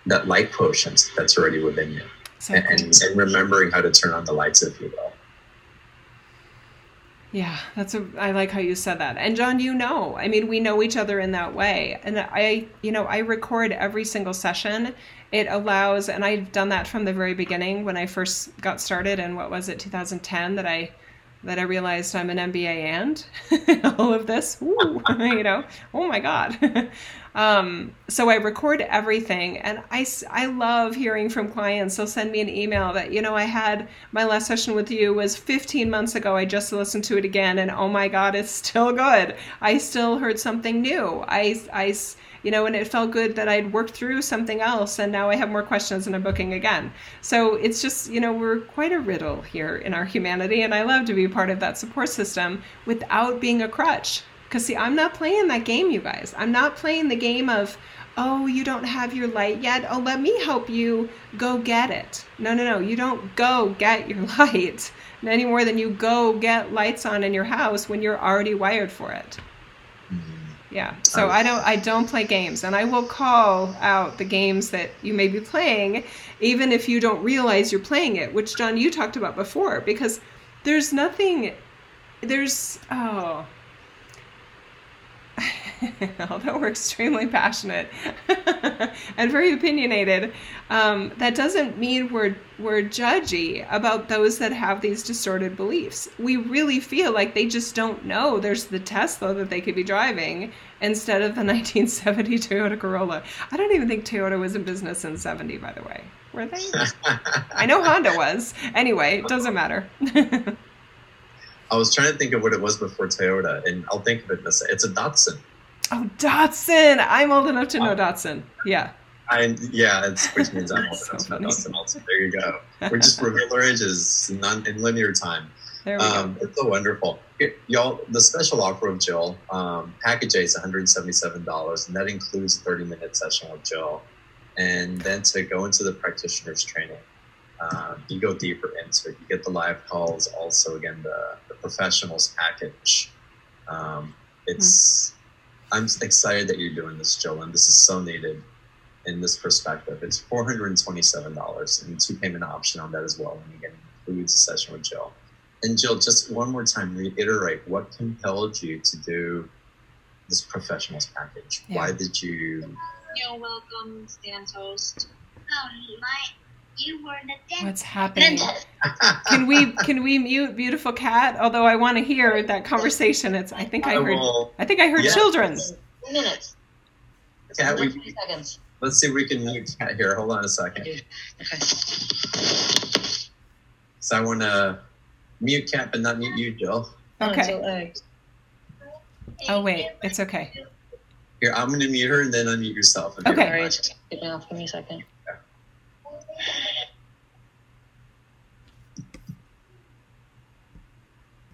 that light quotient that's already within you. So and, and, and, remembering how to turn on the lights if you will. Yeah that's a i like how you said that. And john you know i mean we know each other in that way. And i you know i record every single session it allows and i've done that from the very beginning when i first got started and what was it 2010 that i that i realized i'm an mba and all of this. Ooh, you know oh my god. Um, so i record everything and I, I love hearing from clients. They'll send me an email that you know i had my last session with you was 15 months ago. I just listened to it again and oh my god it's still good. I still heard something new. I i you know, and it felt good that I'd worked through something else and now I have more questions and I'm booking again. So it's just, you know, we're quite a riddle here in our humanity, and I love to be part of that support system without being a crutch. Because, see, I'm not playing that game, you guys. I'm not playing the game of, oh, you don't have your light yet. Oh, let me help you go get it. No, no, no. You don't go get your light any more than you go get lights on in your house when you're already wired for it. Mm-hmm. Yeah. So um, I don't I don't play games and I will call out the games that you may be playing even if you don't realize you're playing it, which John you talked about before because there's nothing there's oh although we're extremely passionate and very opinionated, um, that doesn't mean we're we're judgy about those that have these distorted beliefs. We really feel like they just don't know there's the Tesla that they could be driving instead of the 1970 Toyota Corolla. I don't even think Toyota was in business in 70, by the way. Were they? I know Honda was. Anyway, it doesn't matter. I was trying to think of what it was before Toyota, and I'll think of it. It's a Datsun. Oh, Datsun! I'm old enough to know uh, Datsun. Yeah. I yeah, it's which means I'm older. So That's funny. Datsun. also. There you go. We're just our ages in, non, in linear time. There we Um, it's so wonderful. Y'all, the special offer of Jill, um, package A is $177, and that includes a 30 minute session with Jill. And then to go into the practitioner's training, um, you go deeper into it. You get the live calls, also, again, the, the professionals package. Um, it's, I'm excited that you're doing this, Jill, and this is so needed in this perspective. It's $427 and two payment option on that as well. And again, includes a session with Jill. And Jill, just one more time, reiterate what compelled you to do this professionals package. Yeah. Why did you? You're welcome, Stan Toast. Um, my, you were the dentist. What's happening? Can we can we mute beautiful cat? Although I want to hear that conversation. It's I think I heard will. I think I heard Yeah. children. Minutes. Cat, we, seconds. let's see if we can mute Cat here. Hold on a second. Okay. So I want to mute Cat, but not mute you, Jill. Okay. Oh wait, it's okay. Here, I'm going to mute her and then unmute yourself. if Okay. don't Sorry, mind. just get me off. Give me a second.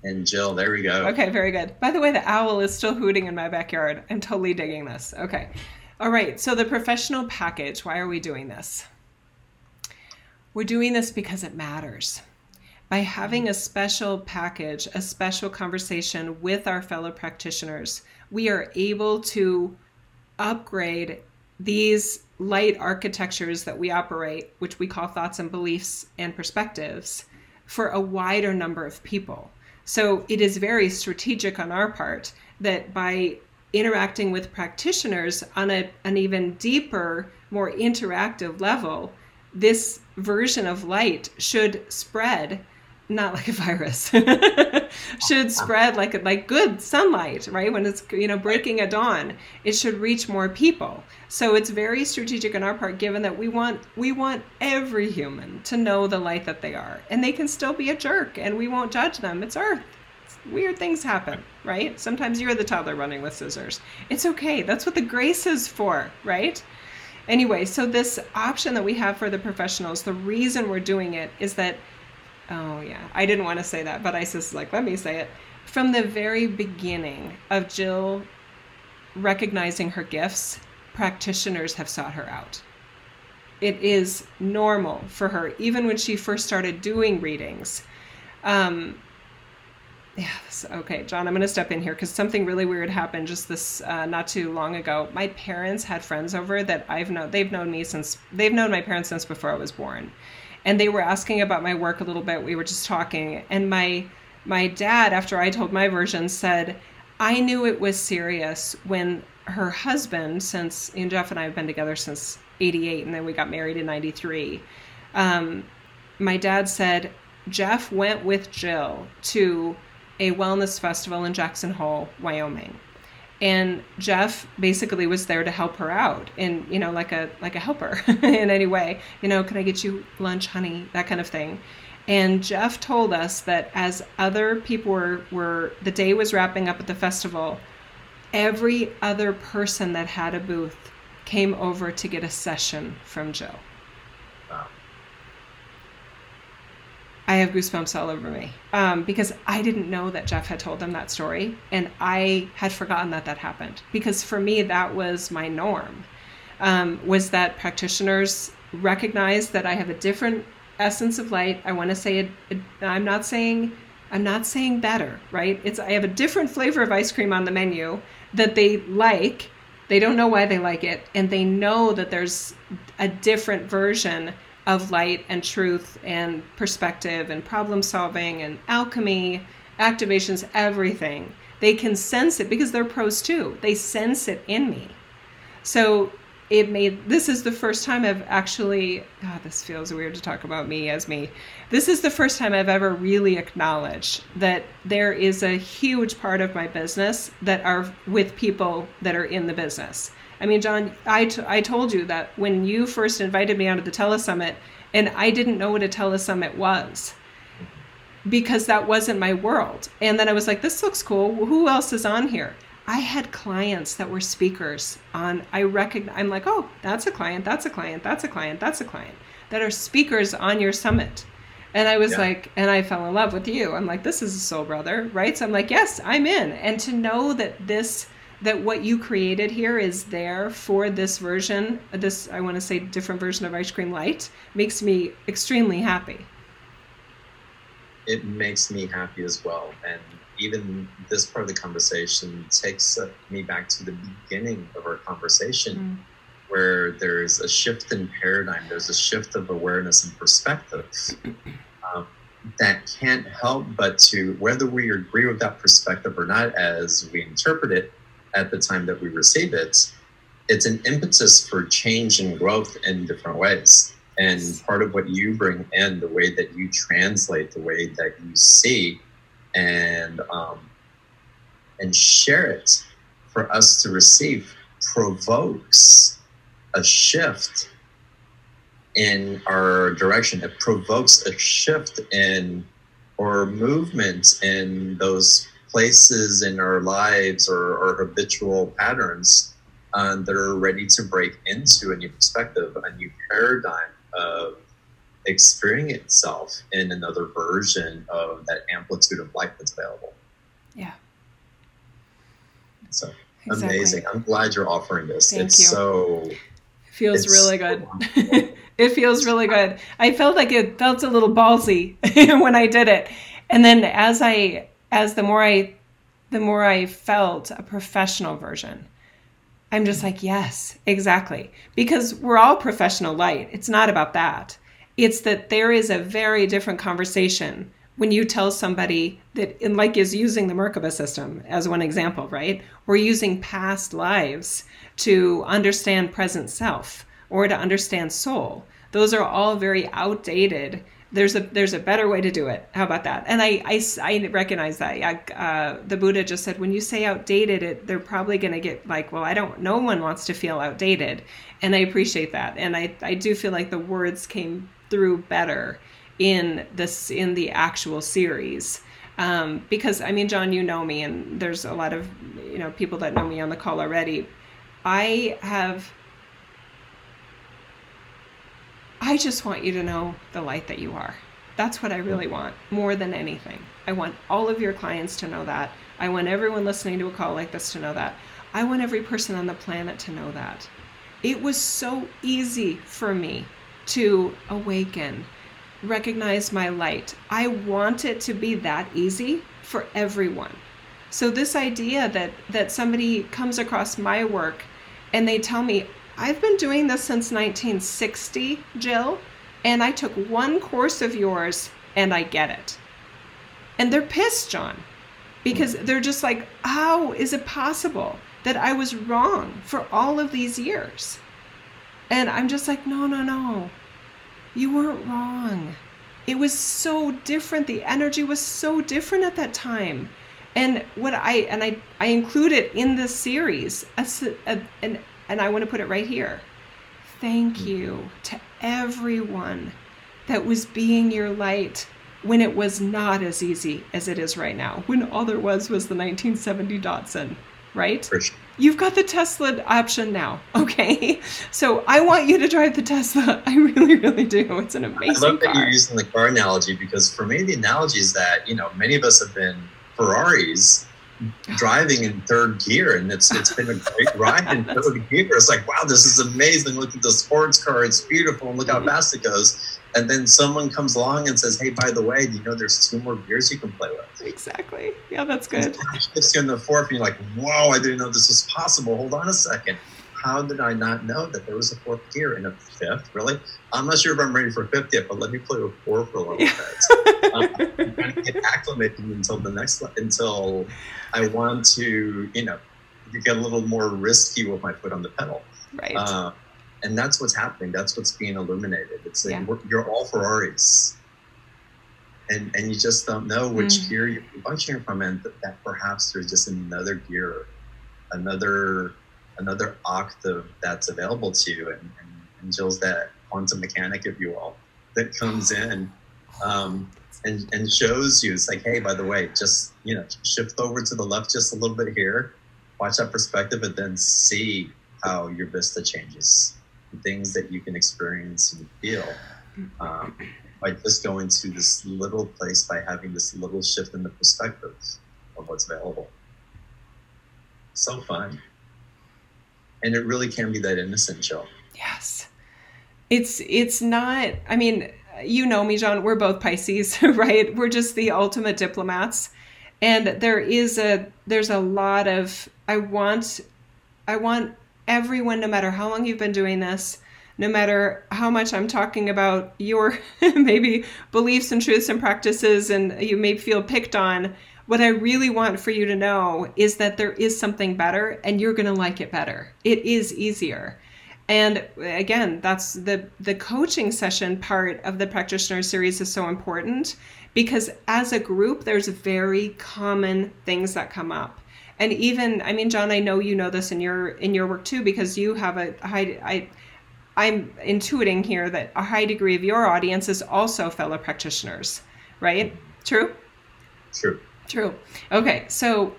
And Jill, there we go. Okay, very good. By the way, the owl is still hooting in my backyard. I'm totally digging this. Okay. All right, so the professional package, why are we doing this? We're doing this because it matters. By having a special package, a special conversation with our fellow practitioners, we are able to upgrade these light architectures that we operate, which we call thoughts and beliefs and perspectives, for a wider number of people. So it is very strategic on our part that by interacting with practitioners on a, an even deeper, more interactive level, this version of light should spread not like a virus. Should spread like like good sunlight right? When it's you know breaking at dawn it should reach more people. So it's very strategic on our part given that we want we want every human to know the light that they are. And they can still be a jerk and we won't judge them. It's earth. Weird things happen right? Sometimes you're the toddler running with scissors. It's okay. That's what the grace is for right? Anyway so this option that we have for the professionals the reason we're doing it is that Oh yeah, I didn't want to say that, but Isis is like, let me say it. From the very beginning of Jill recognizing her gifts, practitioners have sought her out. It is normal for her, even when she first started doing readings. Um, yeah, okay, John, I'm going to step in here because something really weird happened just this uh, not too long ago. My parents had friends over that I've known. They've known me since they've known my parents since before I was born and they were asking about my work a little bit. We were just talking and my my dad after i told my version said i knew it was serious when her husband since and jeff and i have been together since 88 and then we got married in 93 um, my dad said jeff went with jill to a wellness festival in jackson hole wyoming and Jeff basically was there to help her out and you know like a like a helper in any way. You know can I get you lunch honey? that kind of thing. And Jeff told us that as other people were were the day was wrapping up at the festival every other person that had a booth came over to get a session from Joe I have goosebumps all over me um, because I didn't know that Jeff had told them that story, and I had forgotten that that happened. Because for me, that was my norm. Um, was that practitioners recognize that I have a different essence of light? I want to say it, it. I'm not saying I'm not saying better, right? It's I have a different flavor of ice cream on the menu that they like. They don't know why they like it, and they know that there's a different version of light and truth and perspective and problem solving and alchemy, activations, everything. They can sense it because they're pros too. They sense it in me. So it made this is the first time I've actually God, this feels weird to talk about me as me. This is the first time I've ever really acknowledged that there is a huge part of my business that are with people that are in the business. I mean, John, I, t- I told you that when you first invited me onto the telesummit, and I didn't know what a telesummit was because that wasn't my world. And then I was like, this looks cool. Who else is on here? I had clients that were speakers on I recognize I'm like, "Oh, that's a client, that's a client, that's a client, that's a client." That are speakers on your summit. And I was Yeah. like, and I fell in love with you. I'm like, this is a soul brother, right? So I'm like, yes, I'm in. And to know that this, that what you created here is there for this version, this, I want to say different version of Ice Cream Light, makes me extremely happy. it makes me happy as well. And even this part of the conversation takes me back to the beginning of our conversation, where there's a shift in paradigm, there's a shift of awareness and perspective um, that can't help but to, whether we agree with that perspective or not, as we interpret it at the time that we receive it, it's an impetus for change and growth in different ways. And part of what you bring in, the way that you translate, the way that you see, and um, and share it for us to receive, provokes a shift in our direction. It provokes a shift in or movement in those places in our lives or, or habitual patterns um, that are ready to break into a new perspective, a new paradigm of experiencing itself in another version of that amplitude of life that's available. Yeah. So Exactly. amazing. I'm glad you're offering this. Thank it's you. so Feels really so good. it feels really good. I felt like it felt a little ballsy when I did it. And then as I as the more I the more I felt a professional version. I'm just like, yes, exactly. Because we're all professional light. It's not about that. It's that there is a very different conversation when you tell somebody that, and like is using the Merkaba system as one example, right? We're using past lives to understand present self or to understand soul. Those are all very outdated. There's a there's a better way to do it. How about that? And I I, I recognize that. Yeah, uh, the Buddha just said when you say outdated, it, they're probably going to get like, well, I don't. No one wants to feel outdated, and I appreciate that. And I I do feel like the words came through better in this in the actual series um, because I mean, John, you know me, and there's a lot of you know people that know me on the call already. I have. I just want you to know the light that you are. That's what I really want more than anything. I want all of your clients to know that. I want everyone listening to a call like this to know that. I want every person on the planet to know that. It was so easy for me to awaken, recognize my light. I want it to be that easy for everyone. So this idea that that somebody comes across my work and they tell me I've been doing this since 1960, Jill, and I took one course of yours and I get it. And they're pissed, John, because hmm. they're just like, how is it possible that I was wrong for all of these years? And I'm just like, no, no, no. You weren't wrong. It was so different. The energy was so different at that time. And what I and I I include it in this series, as a, a, and and I want to put it right here. Thank hmm. you to everyone that was being your light when it was not as easy as it is right now. When all there was was the 1970 Datsun, right? for sure. You've got the Tesla option now, okay? So I want you to drive the Tesla. I really, really do. It's an amazing. I love that you're using the car analogy because for me, the analogy is that you know many of us have been Ferraris driving in third gear, and it's it's been a great ride in third gear. It's like wow, this is amazing. Look at the sports car; it's beautiful. and Look how fast it goes. And then someone comes along and says, "Hey, by the way, do you know there's two more gears you can play with?" Exactly. Yeah, that's good. Shifts you in the fourth, and you're like, "Whoa, I didn't know this was possible." Hold on a second. How did I not know that there was a fourth gear and a fifth? Really? I'm not sure if I'm ready for fifth yet, but let me play with four for a little bit. Um, I'm trying to get acclimated until the next until I want to, you know, get a little more risky with my foot on the pedal. right. Uh, and that's what's happening. That's what's being illuminated. It's like Yeah. we're, you're all Ferraris, and and you just don't know which Mm. gear you're functioning from, and that, that perhaps there's just another gear, another another octave that's available to you, and, and, and Jill's that quantum mechanic, if you will, that comes in. Um, and, and shows you it's like hey by the way just you know shift over to the left just a little bit here watch that perspective and then see how your vista changes, things that you can experience and feel um, by just going to this little place by having this little shift in the perspective of what's available. So fun. And it really can be that innocent, Joe. Yes. It's it's not I mean, you know me, John, we're both Pisces, right? We're just the ultimate diplomats. And there is a there's a lot of I want I want everyone, no matter how long you've been doing this, no matter how much I'm talking about your maybe beliefs and truths and practices, and you may feel picked on, what I really want for you to know is that there is something better and you're going to like it better. It is easier. And again, that's the the coaching session part of the practitioner series is so important because as a group there's very common things that come up. And even i mean john i know you know this in your in your work too because you have a high i i'm intuiting here that a high degree of your audience is also fellow practitioners right? True? True. true. Okay so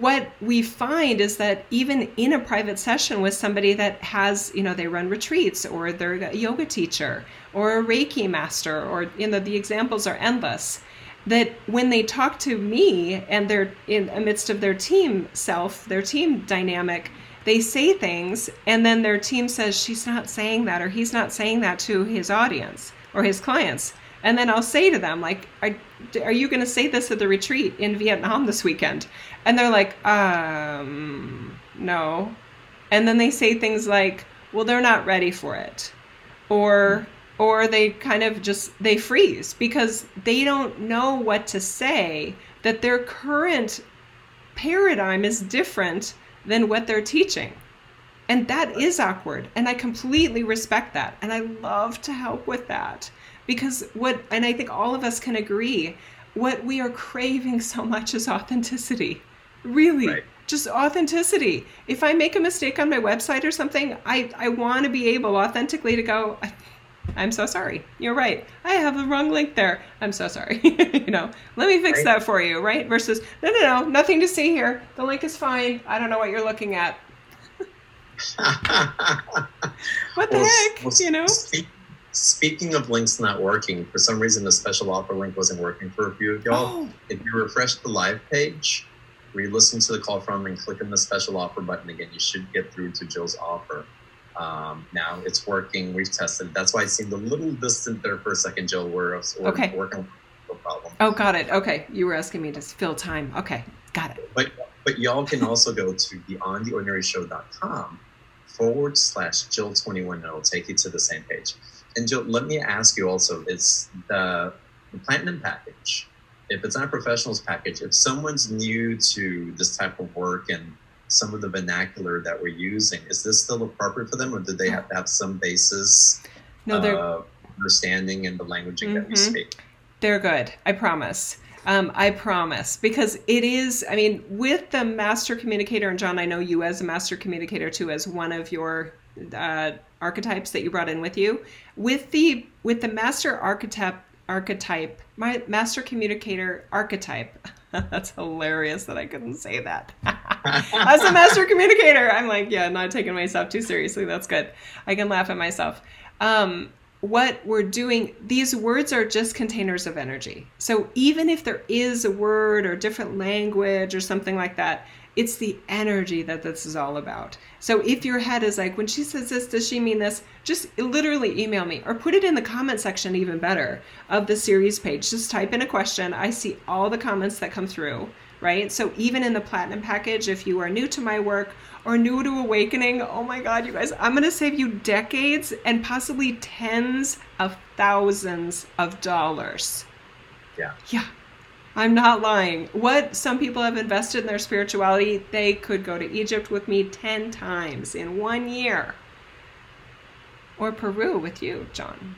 what we find is that even in a private session with somebody that has you know they run retreats or they're a yoga teacher or a reiki master or you know the examples are endless that when they talk to me and they're in amidst of their team self their team dynamic they say things and then their team says she's not saying that or he's not saying that to his audience or his clients. And then i'll say to them like are, are you going to say this at the retreat in vietnam this weekend? And they're like um no. And then they say things like well they're not ready for it. Or or they kind of just they freeze because they don't know what to say that their current paradigm is different than what they're teaching. And that is awkward. And i completely respect that. And i love to help with that because what and i think all of us can agree what we are craving so much is authenticity. Really Right. just authenticity. If i make a mistake on my website or something i i want to be able authentically to go "I- i'm so sorry. You're right. I have the wrong link there. I'm so sorry. You know let me fix Right. that for you right? Versus no no no nothing to see here. The link is fine. I don't know what you're looking at. What the Well, heck well, you know? speak- speaking of links not working, for some reason the special offer link wasn't working for a few of y'all. oh If you refresh the live page, where you listen to the call from and click on the special offer button again, you should get through to Jill's offer. Um, now it's working. We've tested. it. That's why it seemed a little distant there for a second, Jill. We're, we're Okay. working. No problem. oh got it okay you were asking me to fill time okay got it But but y'all can also go to beyondtheordinaryshow.com forward slash Jill twenty one. and It'll take you to the same page. And Jill, let me ask you also: Is the, the platinum package? If it's not a professionals package, if someone's new to this type of work and some of the vernacular that we're using, is this still appropriate for them, or do they have to have some basis no they're of understanding in the languaging that we speak? They're good. I promise. Um, I promise. Because it is, I mean, with the master communicator, and John, I know you as a master communicator too, as one of your uh, archetypes that you brought in with you. With the with the master archetype archetype, my master communicator archetype. That's hilarious that I couldn't say that. as a master communicator, I'm like, yeah, not taking myself too seriously. That's good. I can laugh at myself. Um, what we're doing, these words are just containers of energy. So even if there is a word or different language or something like that, it's the energy that this is all about. So if your head is like, when she says this, does she mean this? Just literally email me or put it in the comment section, even better, of the series page. Just type in a question. I see all the comments that come through, right? So even in the platinum package, if you are new to my work or new to awakening, oh my God, you guys, I'm going to save you decades and possibly tens of thousands of dollars. Yeah. Yeah. I'm not lying. What some people have invested in their spirituality, they could go to Egypt with me 10 times in one year. Or Peru with you, John.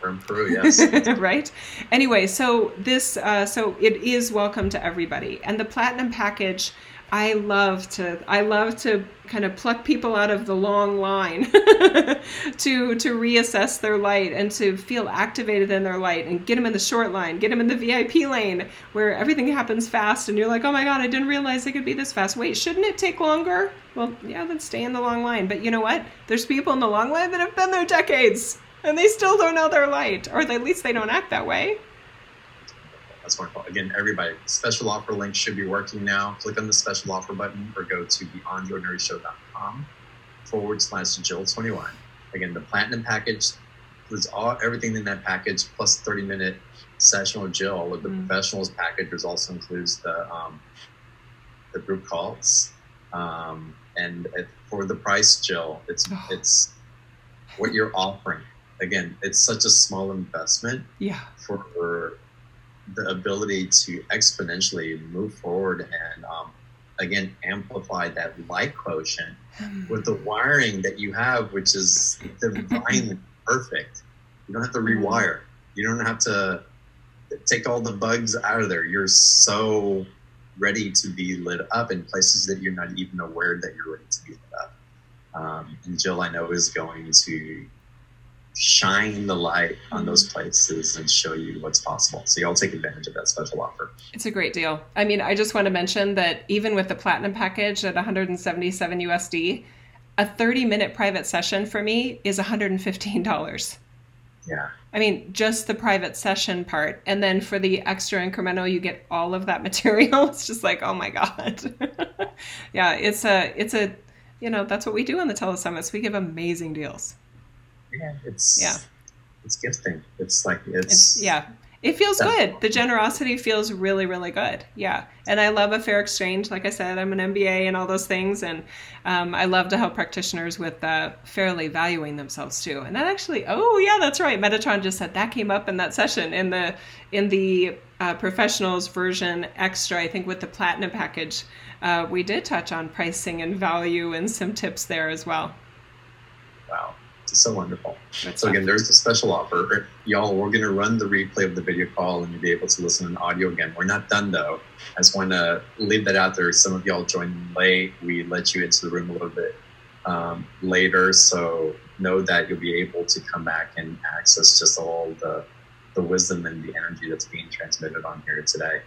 From Peru, yes. right? Anyway, so this, uh, so it is welcome to everybody. And the platinum package, I love to I love to kind of pluck people out of the long line to to reassess their light and to feel activated in their light and get them in the short line, get them in the VIP lane where everything happens fast and you're like, "Oh my god, I didn't realize it could be this fast. Wait, shouldn't it take longer?" Well, yeah, then stay in the long line. But you know what? There's people in the long line that have been there decades and they still don't know their light or at least they don't act that way. That's wonderful. Again, everybody, special offer link should be working now. Click on the special offer button or go to beyondtheordinaryshow.com forward slash Jill21. Again, the platinum package includes all everything in that package plus 30 minute session with Jill. With the Mm. professionals package, there's also includes the um, the group calls. Um, and it, for the price, Jill, it's Oh. it's what you're offering. Again, it's such a small investment Yeah. for the ability to exponentially move forward and um, again amplify that light quotient with the wiring that you have which is divinely perfect. You don't have to rewire. You don't have to take all the bugs out of there. You're so ready to be lit up in places that you're not even aware that you're ready to be lit up. Um, and jill i know is going to shine the light on those places and show you what's possible. So y'all take advantage of that special offer. It's a great deal. I mean, I just want to mention that even with the platinum package at 177 USD, a 30 minute private session for me is $115. Yeah. I mean, just the private session part. And then for the extra incremental, you get all of that material. It's just like, oh my God. yeah, it's a, it's a, you know, that's what we do on the telesummits. We give amazing deals. Yeah. It's Yeah. It's gifting. It's like it's, It's, yeah. It feels good. The generosity feels really, really good. Yeah. And I love a fair exchange. Like I said, I'm an MBA and all those things. And um, I love to help practitioners with uh, fairly valuing themselves too. And that actually, oh yeah, that's right. Metatron just said that came up in that session in the in the uh, professionals version extra. I think with the platinum package, uh, we did touch on pricing and value and some tips there as well. Wow. It's so wonderful. So again, there's a special offer. Y'all, we're gonna run the replay of the video call and you'll be able to listen in audio again. We're not done though. I just wanna leave that out there. Some of y'all joined late. We let you into the room a little bit um, later. So know that you'll be able to come back and access just all the the wisdom and the energy that's being transmitted on here today.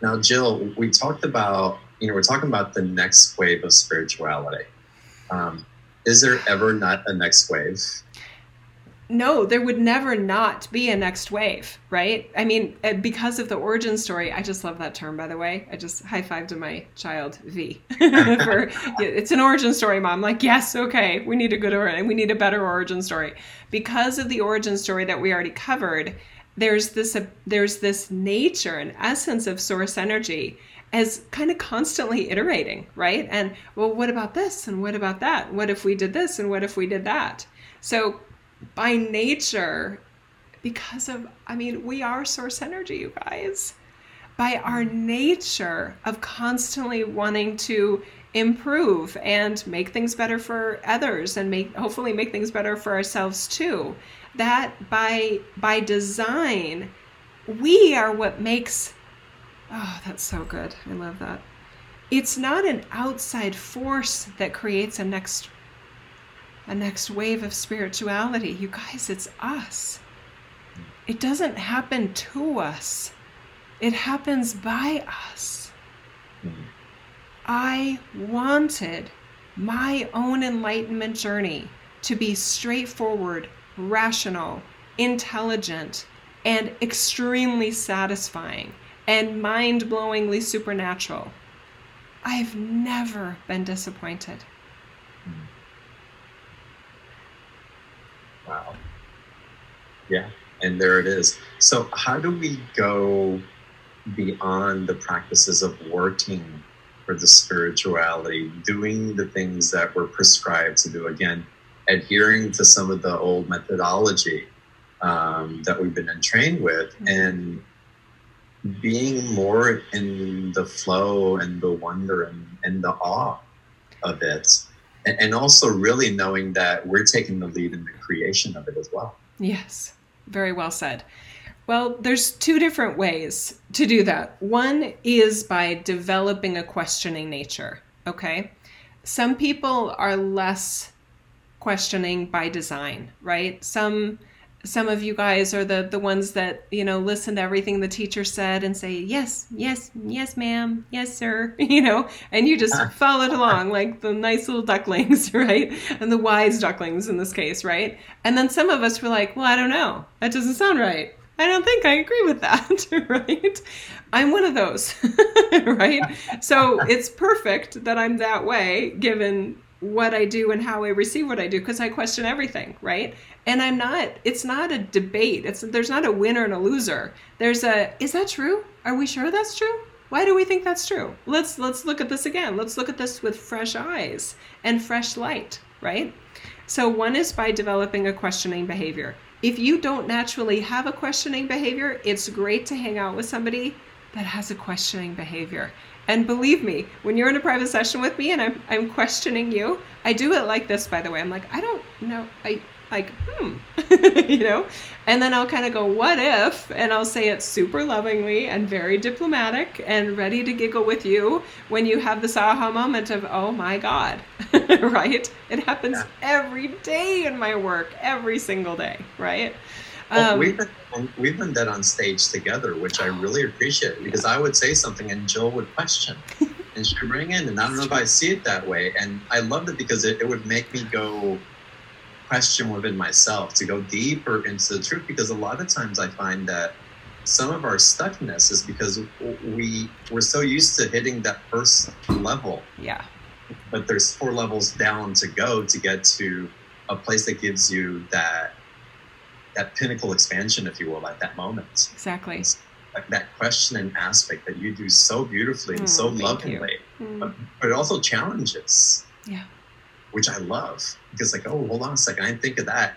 Now, Jill, we talked about, you know, we're talking about the next wave of spirituality. Um, is there ever not a next wave? No, there would never not be a next wave, right? I mean, uh, because of the origin story, I just love that term, by the way. I just high five to my child, V. For, it's an origin story, mom. Like, yes, okay, we need a good origin, we need a better origin story. Because of the origin story that we already covered, there's this uh, there's this nature and essence of source energy as kind of constantly iterating, right? And well, what about this? And what about that? What if we did this? And what if we did that? So by nature, because of, I mean, we are source energy, you guys. By our nature of constantly wanting to improve and make things better for others and make hopefully make things better for ourselves too that by by design we are what makes oh that's so good i love that it's not an outside force that creates a next a next wave of spirituality. You guys, it's us. It doesn't happen to us, it happens by us. I wanted my own enlightenment journey to be straightforward, rational, intelligent, and extremely satisfying and mind blowingly supernatural. I've never been disappointed. Wow. Yeah, and there it is. So, how do we go beyond the practices of working for the spirituality, doing the things that we're prescribed to do? Again, adhering to some of the old methodology um, that we've been entrained with, and being more in the flow and the wonder and, and the awe of it and, and also really knowing that we're taking the lead in the creation of it as well. Yes, very well said. Well, there's two different ways to do that. One is by developing a questioning nature, okay? Some people are less questioning by design, right? Some some of you guys are the the ones that you know listen to everything the teacher said and say yes yes yes ma'am yes sir you know and you just followed along like the nice little ducklings right? And the wise ducklings in this case right? And then some of us were like well i don't know. That doesn't sound right. I don't think i agree with that right? I'm one of those right? So it's perfect that i'm that way given what I do and how I receive what I do because I question everything, right? And I'm not it's not a debate. It's there's not a winner and a loser. There's a is that true? Are we sure that's true? Why do we think that's true? Let's let's look at this again. Let's look at this with fresh eyes and fresh light, right? So one is by developing a questioning behavior. If you don't naturally have a questioning behavior, it's great to hang out with somebody that has a questioning behavior and believe me, when you're in a private session with me and I'm, I'm questioning you, I do it like this, by the way. I'm like, I don't know. I like, hmm, you know? And then I'll kind of go, what if? And I'll say it super lovingly and very diplomatic and ready to giggle with you when you have this aha moment of, oh my God, right? It happens yeah. every day in my work, every single day, right? Well, um, we've, been, we've been that on stage together, which I really appreciate because I would say something and Jill would question and she'd bring in. And I don't know if I see it that way. And I loved it because it, it would make me go question within myself to go deeper into the truth because a lot of times I find that some of our stuckness is because we we're so used to hitting that first level. Yeah. But there's four levels down to go to get to a place that gives you that that pinnacle expansion, if you will, at that moment. Exactly. Like that questioning aspect that you do so beautifully and mm, so lovingly, mm. but, but it also challenges. Yeah. Which I love because, like, oh, hold on a second, I didn't think of that.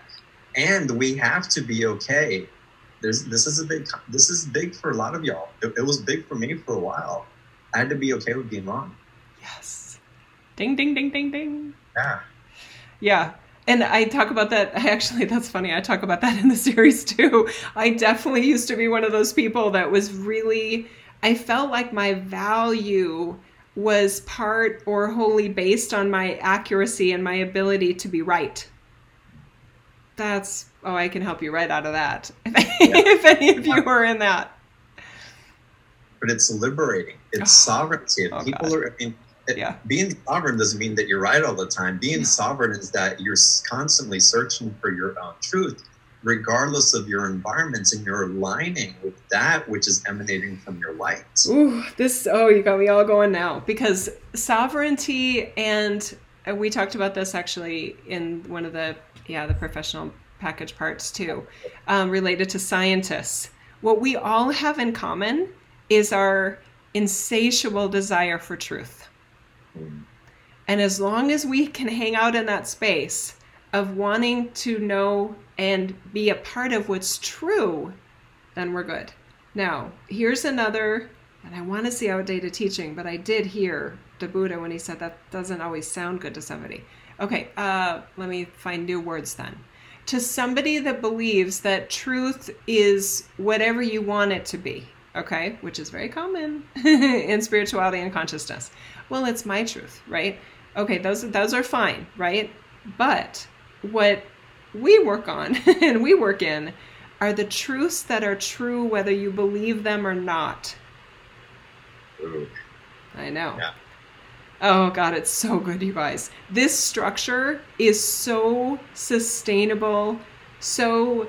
And we have to be okay. There's this is a big this is big for a lot of y'all. It, it was big for me for a while. I had to be okay with being wrong. Yes. Ding ding ding ding ding. Yeah. Yeah and I talk about that. I Actually, that's funny. I talk about that in the series too. I definitely used to be one of those people that was really, I felt like my value was part or wholly based on my accuracy and my ability to be right. That's, oh, I can help you right out of that yeah. if any of you are in that. But it's liberating. It's oh, sovereignty. Oh, people God. are, I mean, yeah. being sovereign doesn't mean that you're right all the time. Being yeah. sovereign is that you're constantly searching for your own truth, regardless of your environments, and you're aligning with that which is emanating from your light. Ooh, this, oh, you got me all going now because sovereignty, and uh, we talked about this actually in one of the, yeah, the professional package parts too, um, related to scientists. What we all have in common is our insatiable desire for truth and as long as we can hang out in that space of wanting to know and be a part of what's true, then we're good. Now, here's another, and I want to see outdated teaching, but I did hear the Buddha when he said that doesn't always sound good to somebody. Okay, uh, let me find new words then. To somebody that believes that truth is whatever you want it to be, okay, which is very common in spirituality and consciousness well, it's my truth, right? Okay, those those are fine, right? But what we work on and we work in are the truths that are true whether you believe them or not. Ooh. I know. Yeah. Oh god, it's so good, you guys. This structure is so sustainable, so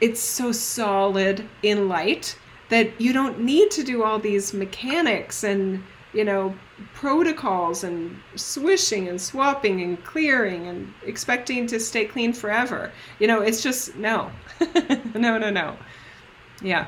it's so solid in light that you don't need to do all these mechanics and, you know, protocols and swishing and swapping and clearing and expecting to stay clean forever. You know, it's just no, no, no, no. Yeah,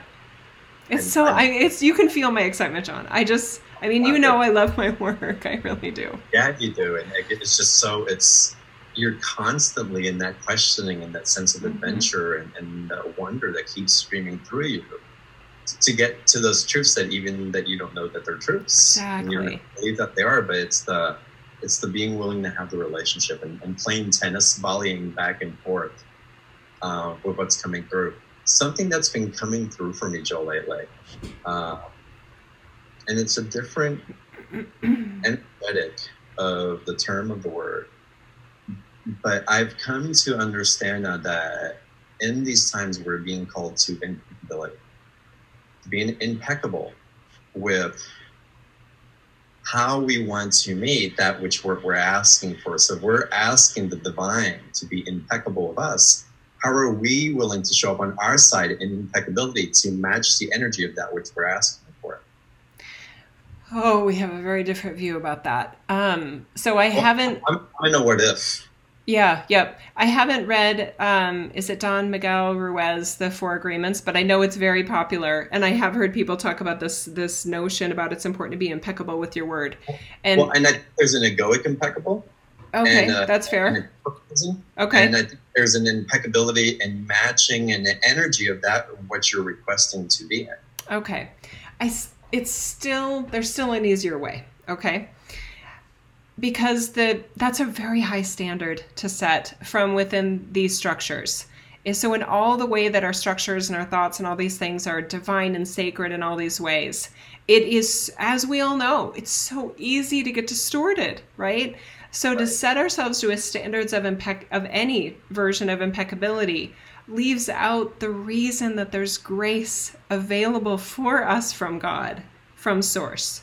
it's so I it's you can feel my excitement, John. I just I mean you know I love my work. I really do. Yeah, you do, and it's just so it's you're constantly in that questioning and that sense of mm-hmm. adventure mm-hmm. and, and wonder that keeps streaming through you to get to those truths that even that you don't know that they're truths. Exactly. And you believe that they are, but it's the it's the being willing to have the relationship and, and playing tennis, volleying back and forth uh, with what's coming through. something that's been coming through for me, Joe, lately. Uh, and it's a different energetic of the term of the word. But I've come to understand now that in these times we're being called to impeccability, being impeccable with how we want to meet that which we're, we're asking for. So we're asking the divine to be impeccable of us. How are we willing to show up on our side in impeccability to match the energy of that which we're asking for? Oh, we have a very different view about that. Um, so I Well, haven't. I'm, I know what if. Yeah, yep. I haven't read, um, is it Don Miguel Ruiz, The Four Agreements, but I know it's very popular. And I have heard people talk about this this notion about it's important to be impeccable with your word. And well, and I think there's an egoic impeccable. okay, and, uh, that's fair. a perfectionism. Okay. And I think there's an impeccability and matching and the energy of that what you're requesting to be in. Okay. I it's still there's still an easier way, okay? Because the that's a very high standard to set from within these structures. And so in all the way that our structures and our thoughts and all these things are divine and sacred in all these ways, it is as we all know, it's so easy to get distorted, right? So to set ourselves to a standards of impec- of any version of impeccability leaves out the reason that there's grace available for us from God, from source.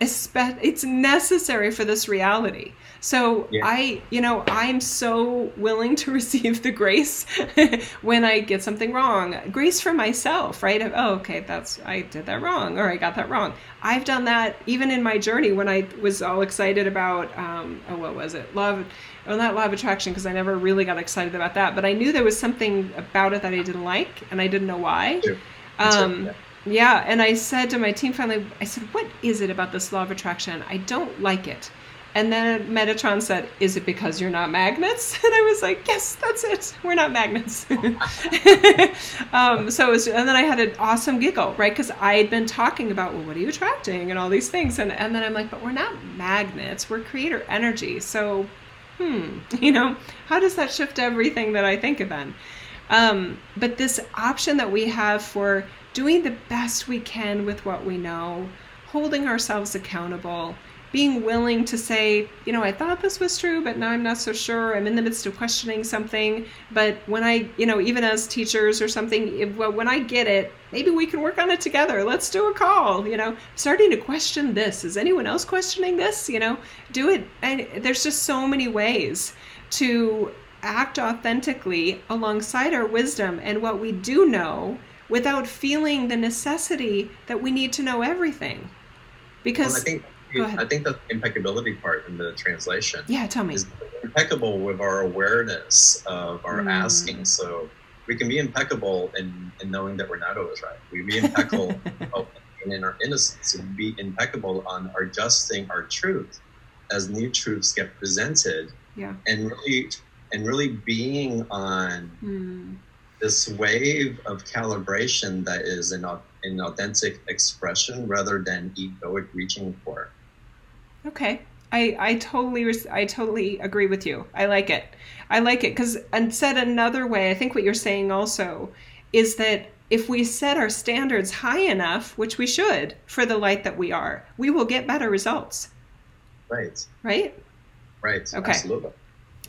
It's necessary for this reality. So Yeah. I, you know, I'm so willing to receive the grace when I get something wrong. Grace for myself, right? Of, oh, okay, that's I did that wrong, or I got that wrong. I've done that even in my journey when I was all excited about, um, oh, what was it? Love, well, not law of attraction, because I never really got excited about that. But I knew there was something about it that I didn't like, and I didn't know why. Sure. Um, right. yeah, and I said to my team finally, I said, "What is it about this law of attraction? I don't like it." And then Metatron said, "Is it because you're not magnets?" And I was like, "Yes, that's it. We're not magnets." um, so, it was, and then I had an awesome giggle, right? Because I had been talking about, well, what are you attracting, and all these things, and and then I'm like, "But we're not magnets. We're creator energy." So, hmm, you know, how does that shift everything that I think of then? Um, but this option that we have for doing the best we can with what we know, holding ourselves accountable, being willing to say, you know, I thought this was true, but now I'm not so sure. I'm in the midst of questioning something. But when I, you know, even as teachers or something, if, well, when I get it, maybe we can work on it together. Let's do a call. You know, starting to question this. Is anyone else questioning this? You know, do it. And there's just so many ways to act authentically alongside our wisdom and what we do know without feeling the necessity that we need to know everything. Well, Because I think I think the impeccability part in the translation yeah, tell me. is impeccable with our awareness of our Mm. asking. So we can be impeccable in, in knowing that we're not always right. We be impeccable in our innocence and be impeccable on our adjusting our truth as new truths get presented Yeah. and really and really being on Hmm. This wave of calibration that is an, an authentic expression rather than egoic reaching for. Okay. I, I totally res- I totally agree with you. I like it. I like it because and said another way, I think what you're saying also is that if we set our standards high enough, which we should for the light that we are, we will get better results, Right, right? right, Okay. absolutely.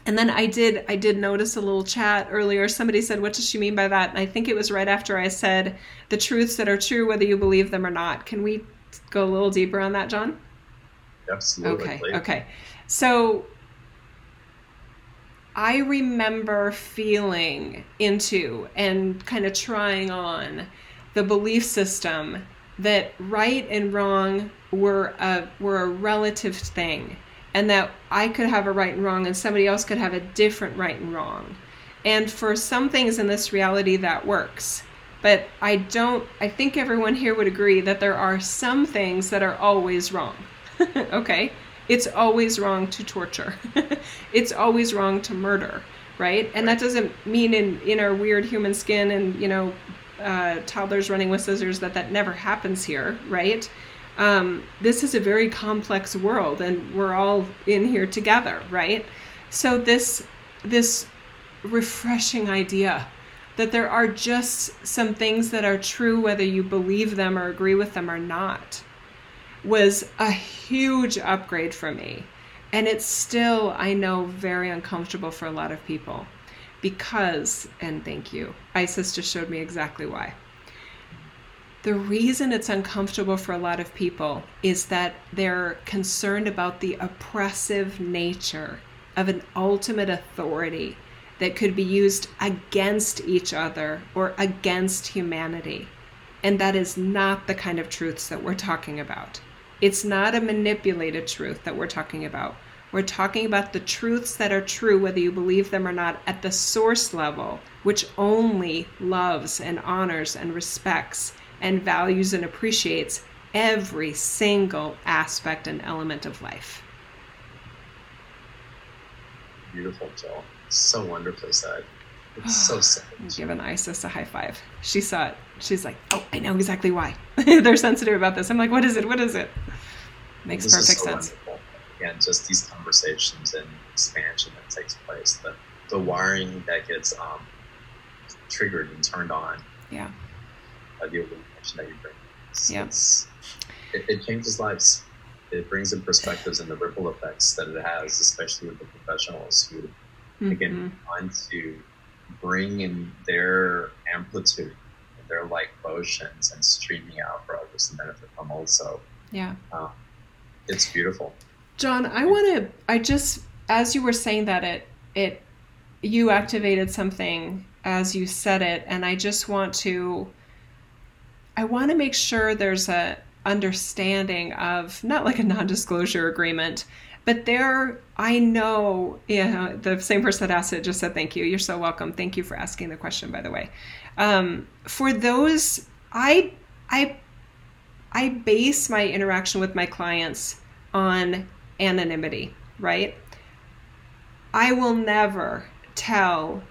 And then I did I did notice a little chat earlier. Somebody said, "What does she mean by that?" And I think it was right after I said the truths that are true, whether you believe them or not. Can we go a little deeper on that, John? Absolutely. Okay. Okay. So I remember feeling into and kind of trying on the belief system that right and wrong were a were a relative thing and that I could have a right and wrong and somebody else could have a different right and wrong. And for some things in this reality that works. But I don't I think everyone here would agree that there are some things that are always wrong. okay? It's always wrong to torture. it's always wrong to murder, right? And that doesn't mean in in our weird human skin and, you know, uh, toddlers running with scissors that that never happens here, right? Um, this is a very complex world, and we're all in here together, right? So this this refreshing idea that there are just some things that are true, whether you believe them or agree with them or not, was a huge upgrade for me. And it's still, I know, very uncomfortable for a lot of people because, and thank you, Isis just showed me exactly why. The reason it's uncomfortable for a lot of people is that they're concerned about the oppressive nature of an ultimate authority that could be used against each other or against humanity. And that is not the kind of truths that we're talking about. It's not a manipulated truth that we're talking about. We're talking about the truths that are true, whether you believe them or not, at the source level, which only loves and honors and respects and values and appreciates every single aspect and element of life. Beautiful, Jill. So wonderfully said. It's so sad. Giving Isis a high five. She saw it. She's like, "Oh, I know exactly why. They're sensitive about this." I'm like, "What is it? What is it?" Makes This is perfect so sense. wonderful. Again, just these conversations and expansion that takes place, the the wiring that gets um, triggered and turned on Yeah. by the illumination that you bring. It's, Yeah. it's- it, it changes lives. It brings in perspectives and the ripple effects that it has, especially with the professionals who Mhm. again want to bring in their amplitude, their light motions, and streaming out for others to benefit from. Also, Yeah. it's beautiful. John, I want to. I just, as you were saying that, it, it, you activated something as you said it, and I just want to. I want to make sure there's a understanding of not like a non-disclosure agreement, but there. I know, yeah, the same person that asked it just said thank you. You're so welcome. Thank you for asking the question, by the way. Um, for those, I, I, I base my interaction with my clients on anonymity, right? I will never tell.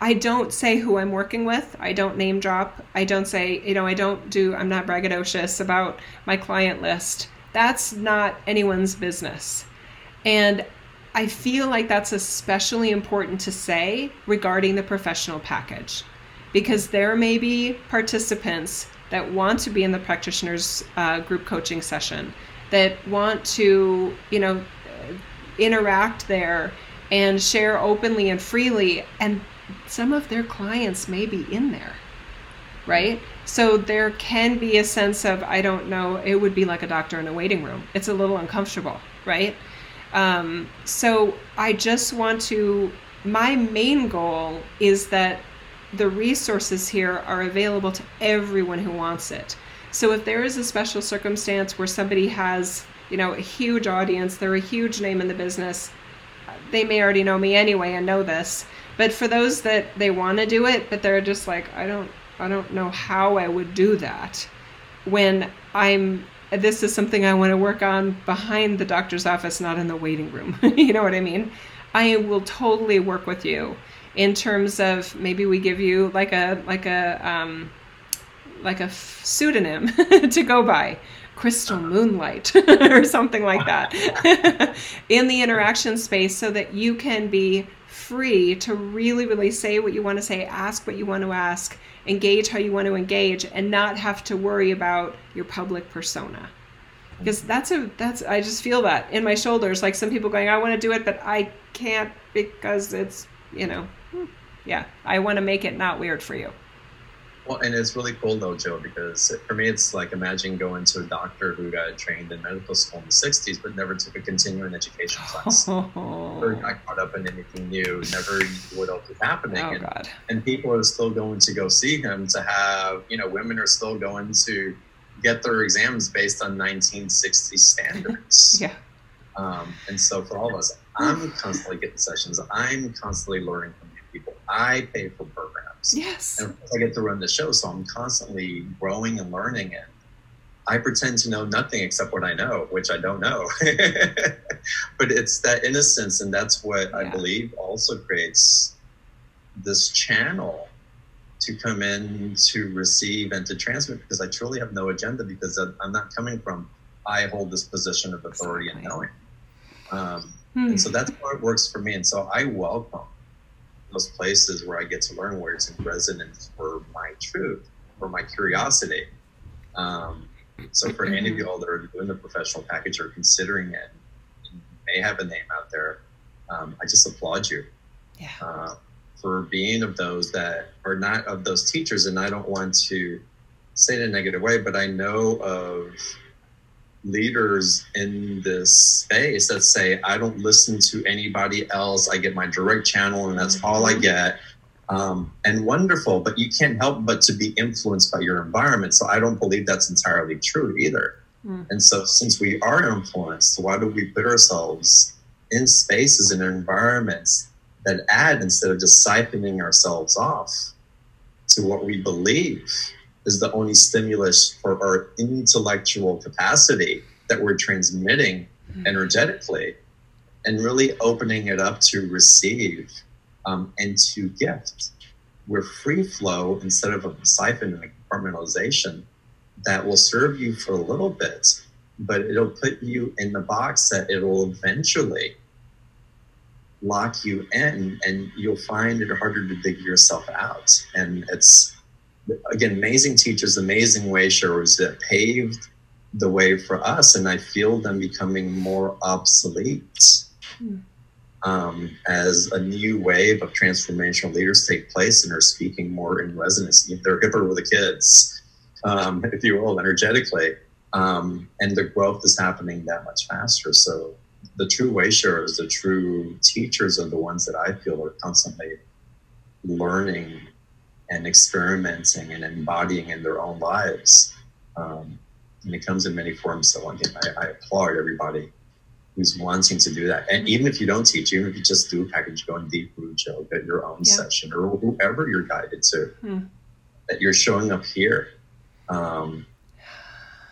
I don't say who I'm working with. I don't name drop. I don't say, you know, I don't do, I'm not braggadocious about my client list. That's not anyone's business. And I feel like that's especially important to say regarding the professional package because there may be participants that want to be in the practitioners uh, group coaching session that want to you know interact there and share openly and freely and some of their clients may be in there right so there can be a sense of i don't know it would be like a doctor in a waiting room it's a little uncomfortable right um, so i just want to my main goal is that the resources here are available to everyone who wants it. So if there is a special circumstance where somebody has, you know, a huge audience, they're a huge name in the business, they may already know me anyway and know this. But for those that they want to do it, but they're just like, I don't I don't know how I would do that when I'm this is something I want to work on behind the doctor's office, not in the waiting room. you know what I mean? I will totally work with you in terms of maybe we give you like a like a um, like a f- pseudonym to go by crystal moonlight or something like that in the interaction space so that you can be free to really really say what you want to say ask what you want to ask engage how you want to engage and not have to worry about your public persona. Because that's a that's i just feel that in my shoulders like some people going i want to do it but i can't because it's you know hmm, yeah i want to make it not weird for you Well, and it's really cool though, Joe, because for me, it's like imagine going to a doctor who got trained in medical school in the '60s, but never took a continuing education class, never oh got caught up in anything new, never knew what else was happening, and, god and people are still going to go see him to have, you know, women are still going to get their exams based on 1960 standards. yeah Um, and so for all of us, I'm constantly getting sessions. I'm constantly learning from new people. I pay for programs. Yes And I get to run the show, so I'm constantly growing and learning. And I pretend to know nothing except what I know, which I don't know. but it's that innocence, and that's what I believe also creates this channel to come in to receive and to transmit because I truly have no agenda because I'm not coming from I hold this position of authority and knowing. Um, Hmm. and so that's how it works for me. And so I welcome those places where I get to learn where it's in resonance for my truth, for my curiosity. Um, so for any of y'all that are doing the professional package or considering it, you may have a name out there. Um, I just applaud you Yeah. uh, for being of those that are not of those teachers. And I don't want to say it in a negative way, but I know of leaders in this space that say, I don't listen to anybody else. I get my direct channel and that's all I get. Um, and wonderful, but you can't help but to be influenced by your environment. So I don't believe that's entirely true either. Mm. And so, since we are influenced, why do we put ourselves in spaces and environments that add instead of just siphoning ourselves off to what we believe is the only stimulus for our intellectual capacity that we're transmitting Mm. energetically and really opening it up to receive um, and to gift. We're free flow instead of a siphon and a compartmentalization that will serve you for a little bit, but it'll put you in the box that it'll eventually lock you in and you'll find it harder to dig yourself out. And it's, again, amazing teachers, amazing way showers that paved the way for us. And I feel them becoming more obsolete Hmm. um, as a new wave of transformational leaders take place and are speaking more in resonance. They're hipper with the kids, um, if you will, energetically. Um, and the growth is happening that much faster. So the true way showers, the true teachers are the ones that I feel are constantly learning and experimenting and embodying in their own lives. Um, and it comes in many forms. So again, I, I applaud everybody who's wanting to do that. And even if you don't teach, even if you just do a package, go in deep root joke at your own Yeah. session or whoever you're guided to, Hmm. that you're showing up here. Um,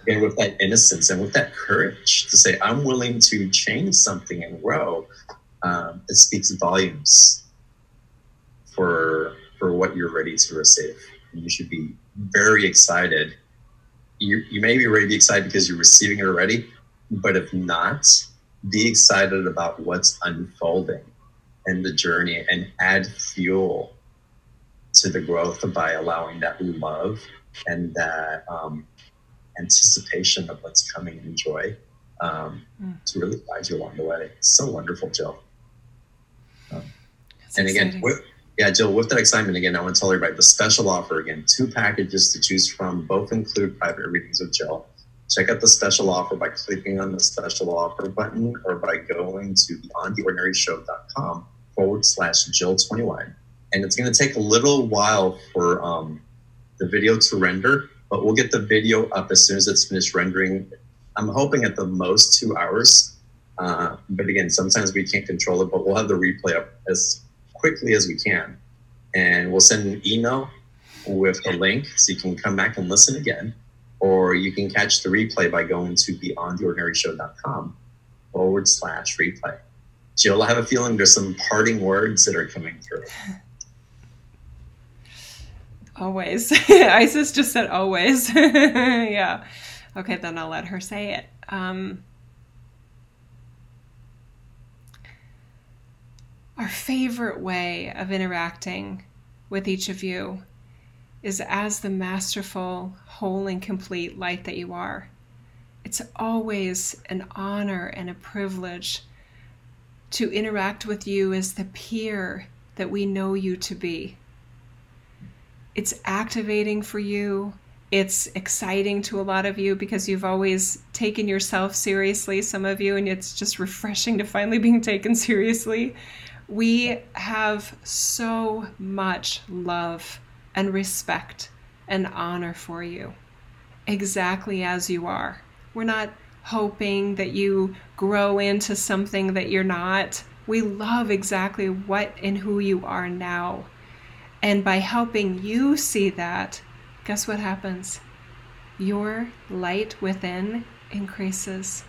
and with that innocence and with that courage to say, I'm willing to change something and grow, um, it speaks volumes for for what you're ready to receive. And you should be very excited. You, you may be ready to be excited because you're receiving it already, but if not, be excited about what's unfolding and the journey and add fuel to the growth by allowing that love and that um, anticipation of what's coming and joy um, Mm. to really guide you along the way. It's so wonderful, Jill. It's and again, exciting. with, yeah, Jill, with that excitement, again, I want to tell everybody the special offer again, two packages to choose from. Both include private readings with Jill. Check out the special offer by clicking on the special offer button or by going to beyondtheordinaryshow.com forward slash Jill21. And it's going to take a little while for um, the video to render, but we'll get the video up as soon as it's finished rendering. I'm hoping at the most two hours. Uh, but again, sometimes we can't control it, but we'll have the replay up as quickly as we can. And we'll send an email with a link so you can come back and listen again. Or you can catch the replay by going to beyondtheordinaryshow.com forward slash replay. Jill, I have a feeling there's some parting words that are coming through. Always. Isis just said always. yeah. Okay, then I'll let her say it. Um, our favorite way of interacting with each of you is as the masterful, whole, and complete light that you are. It's always an honor and a privilege to interact with you as the peer that we know you to be it's activating for you. It's exciting to a lot of you because you've always taken yourself seriously, some of you, and it's just refreshing to finally being taken seriously. We have so much love and respect and honor for you, exactly as you are. We're not hoping that you grow into something that you're not. We love exactly what and who you are now. And by helping you see that, guess what happens? Your light within increases.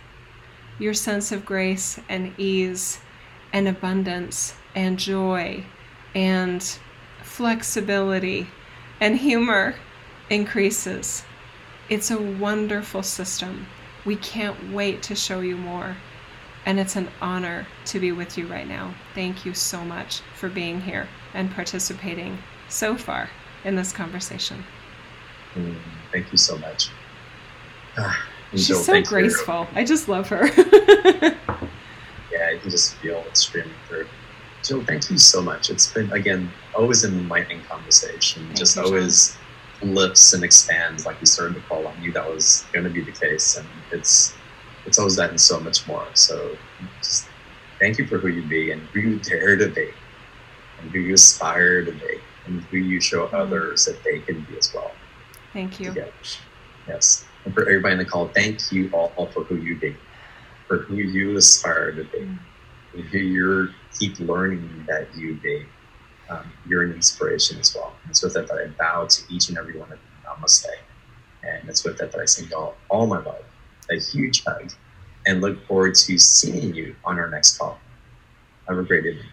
Your sense of grace and ease and abundance and joy and flexibility and humor increases. It's a wonderful system. We can't wait to show you more. And it's an honor to be with you right now. Thank you so much for being here and participating so far in this conversation. Mm, thank you so much. Ah, She's Jill, so graceful. I just love her. Can just feel it streaming through. Jill, thank you so much. It's been again always an enlightening conversation. Thank just you, always lifts and expands like you started to call. I knew that was going to be the case, and it's it's always that and so much more. So just thank you for who you be and who you dare to be, and who you aspire to be, and who you show Mm. others that they can be as well. Thank you. together. Yes. And for everybody in the call, thank you all for who you be, for who you aspire to be, You're keep learning that you be. Um, you're an inspiration as well. And it's with that that I bow to each and every one of you. Namaste. And it's with that that I send y'all all my love, a huge hug, and look forward to seeing you on our next call. Have a great evening.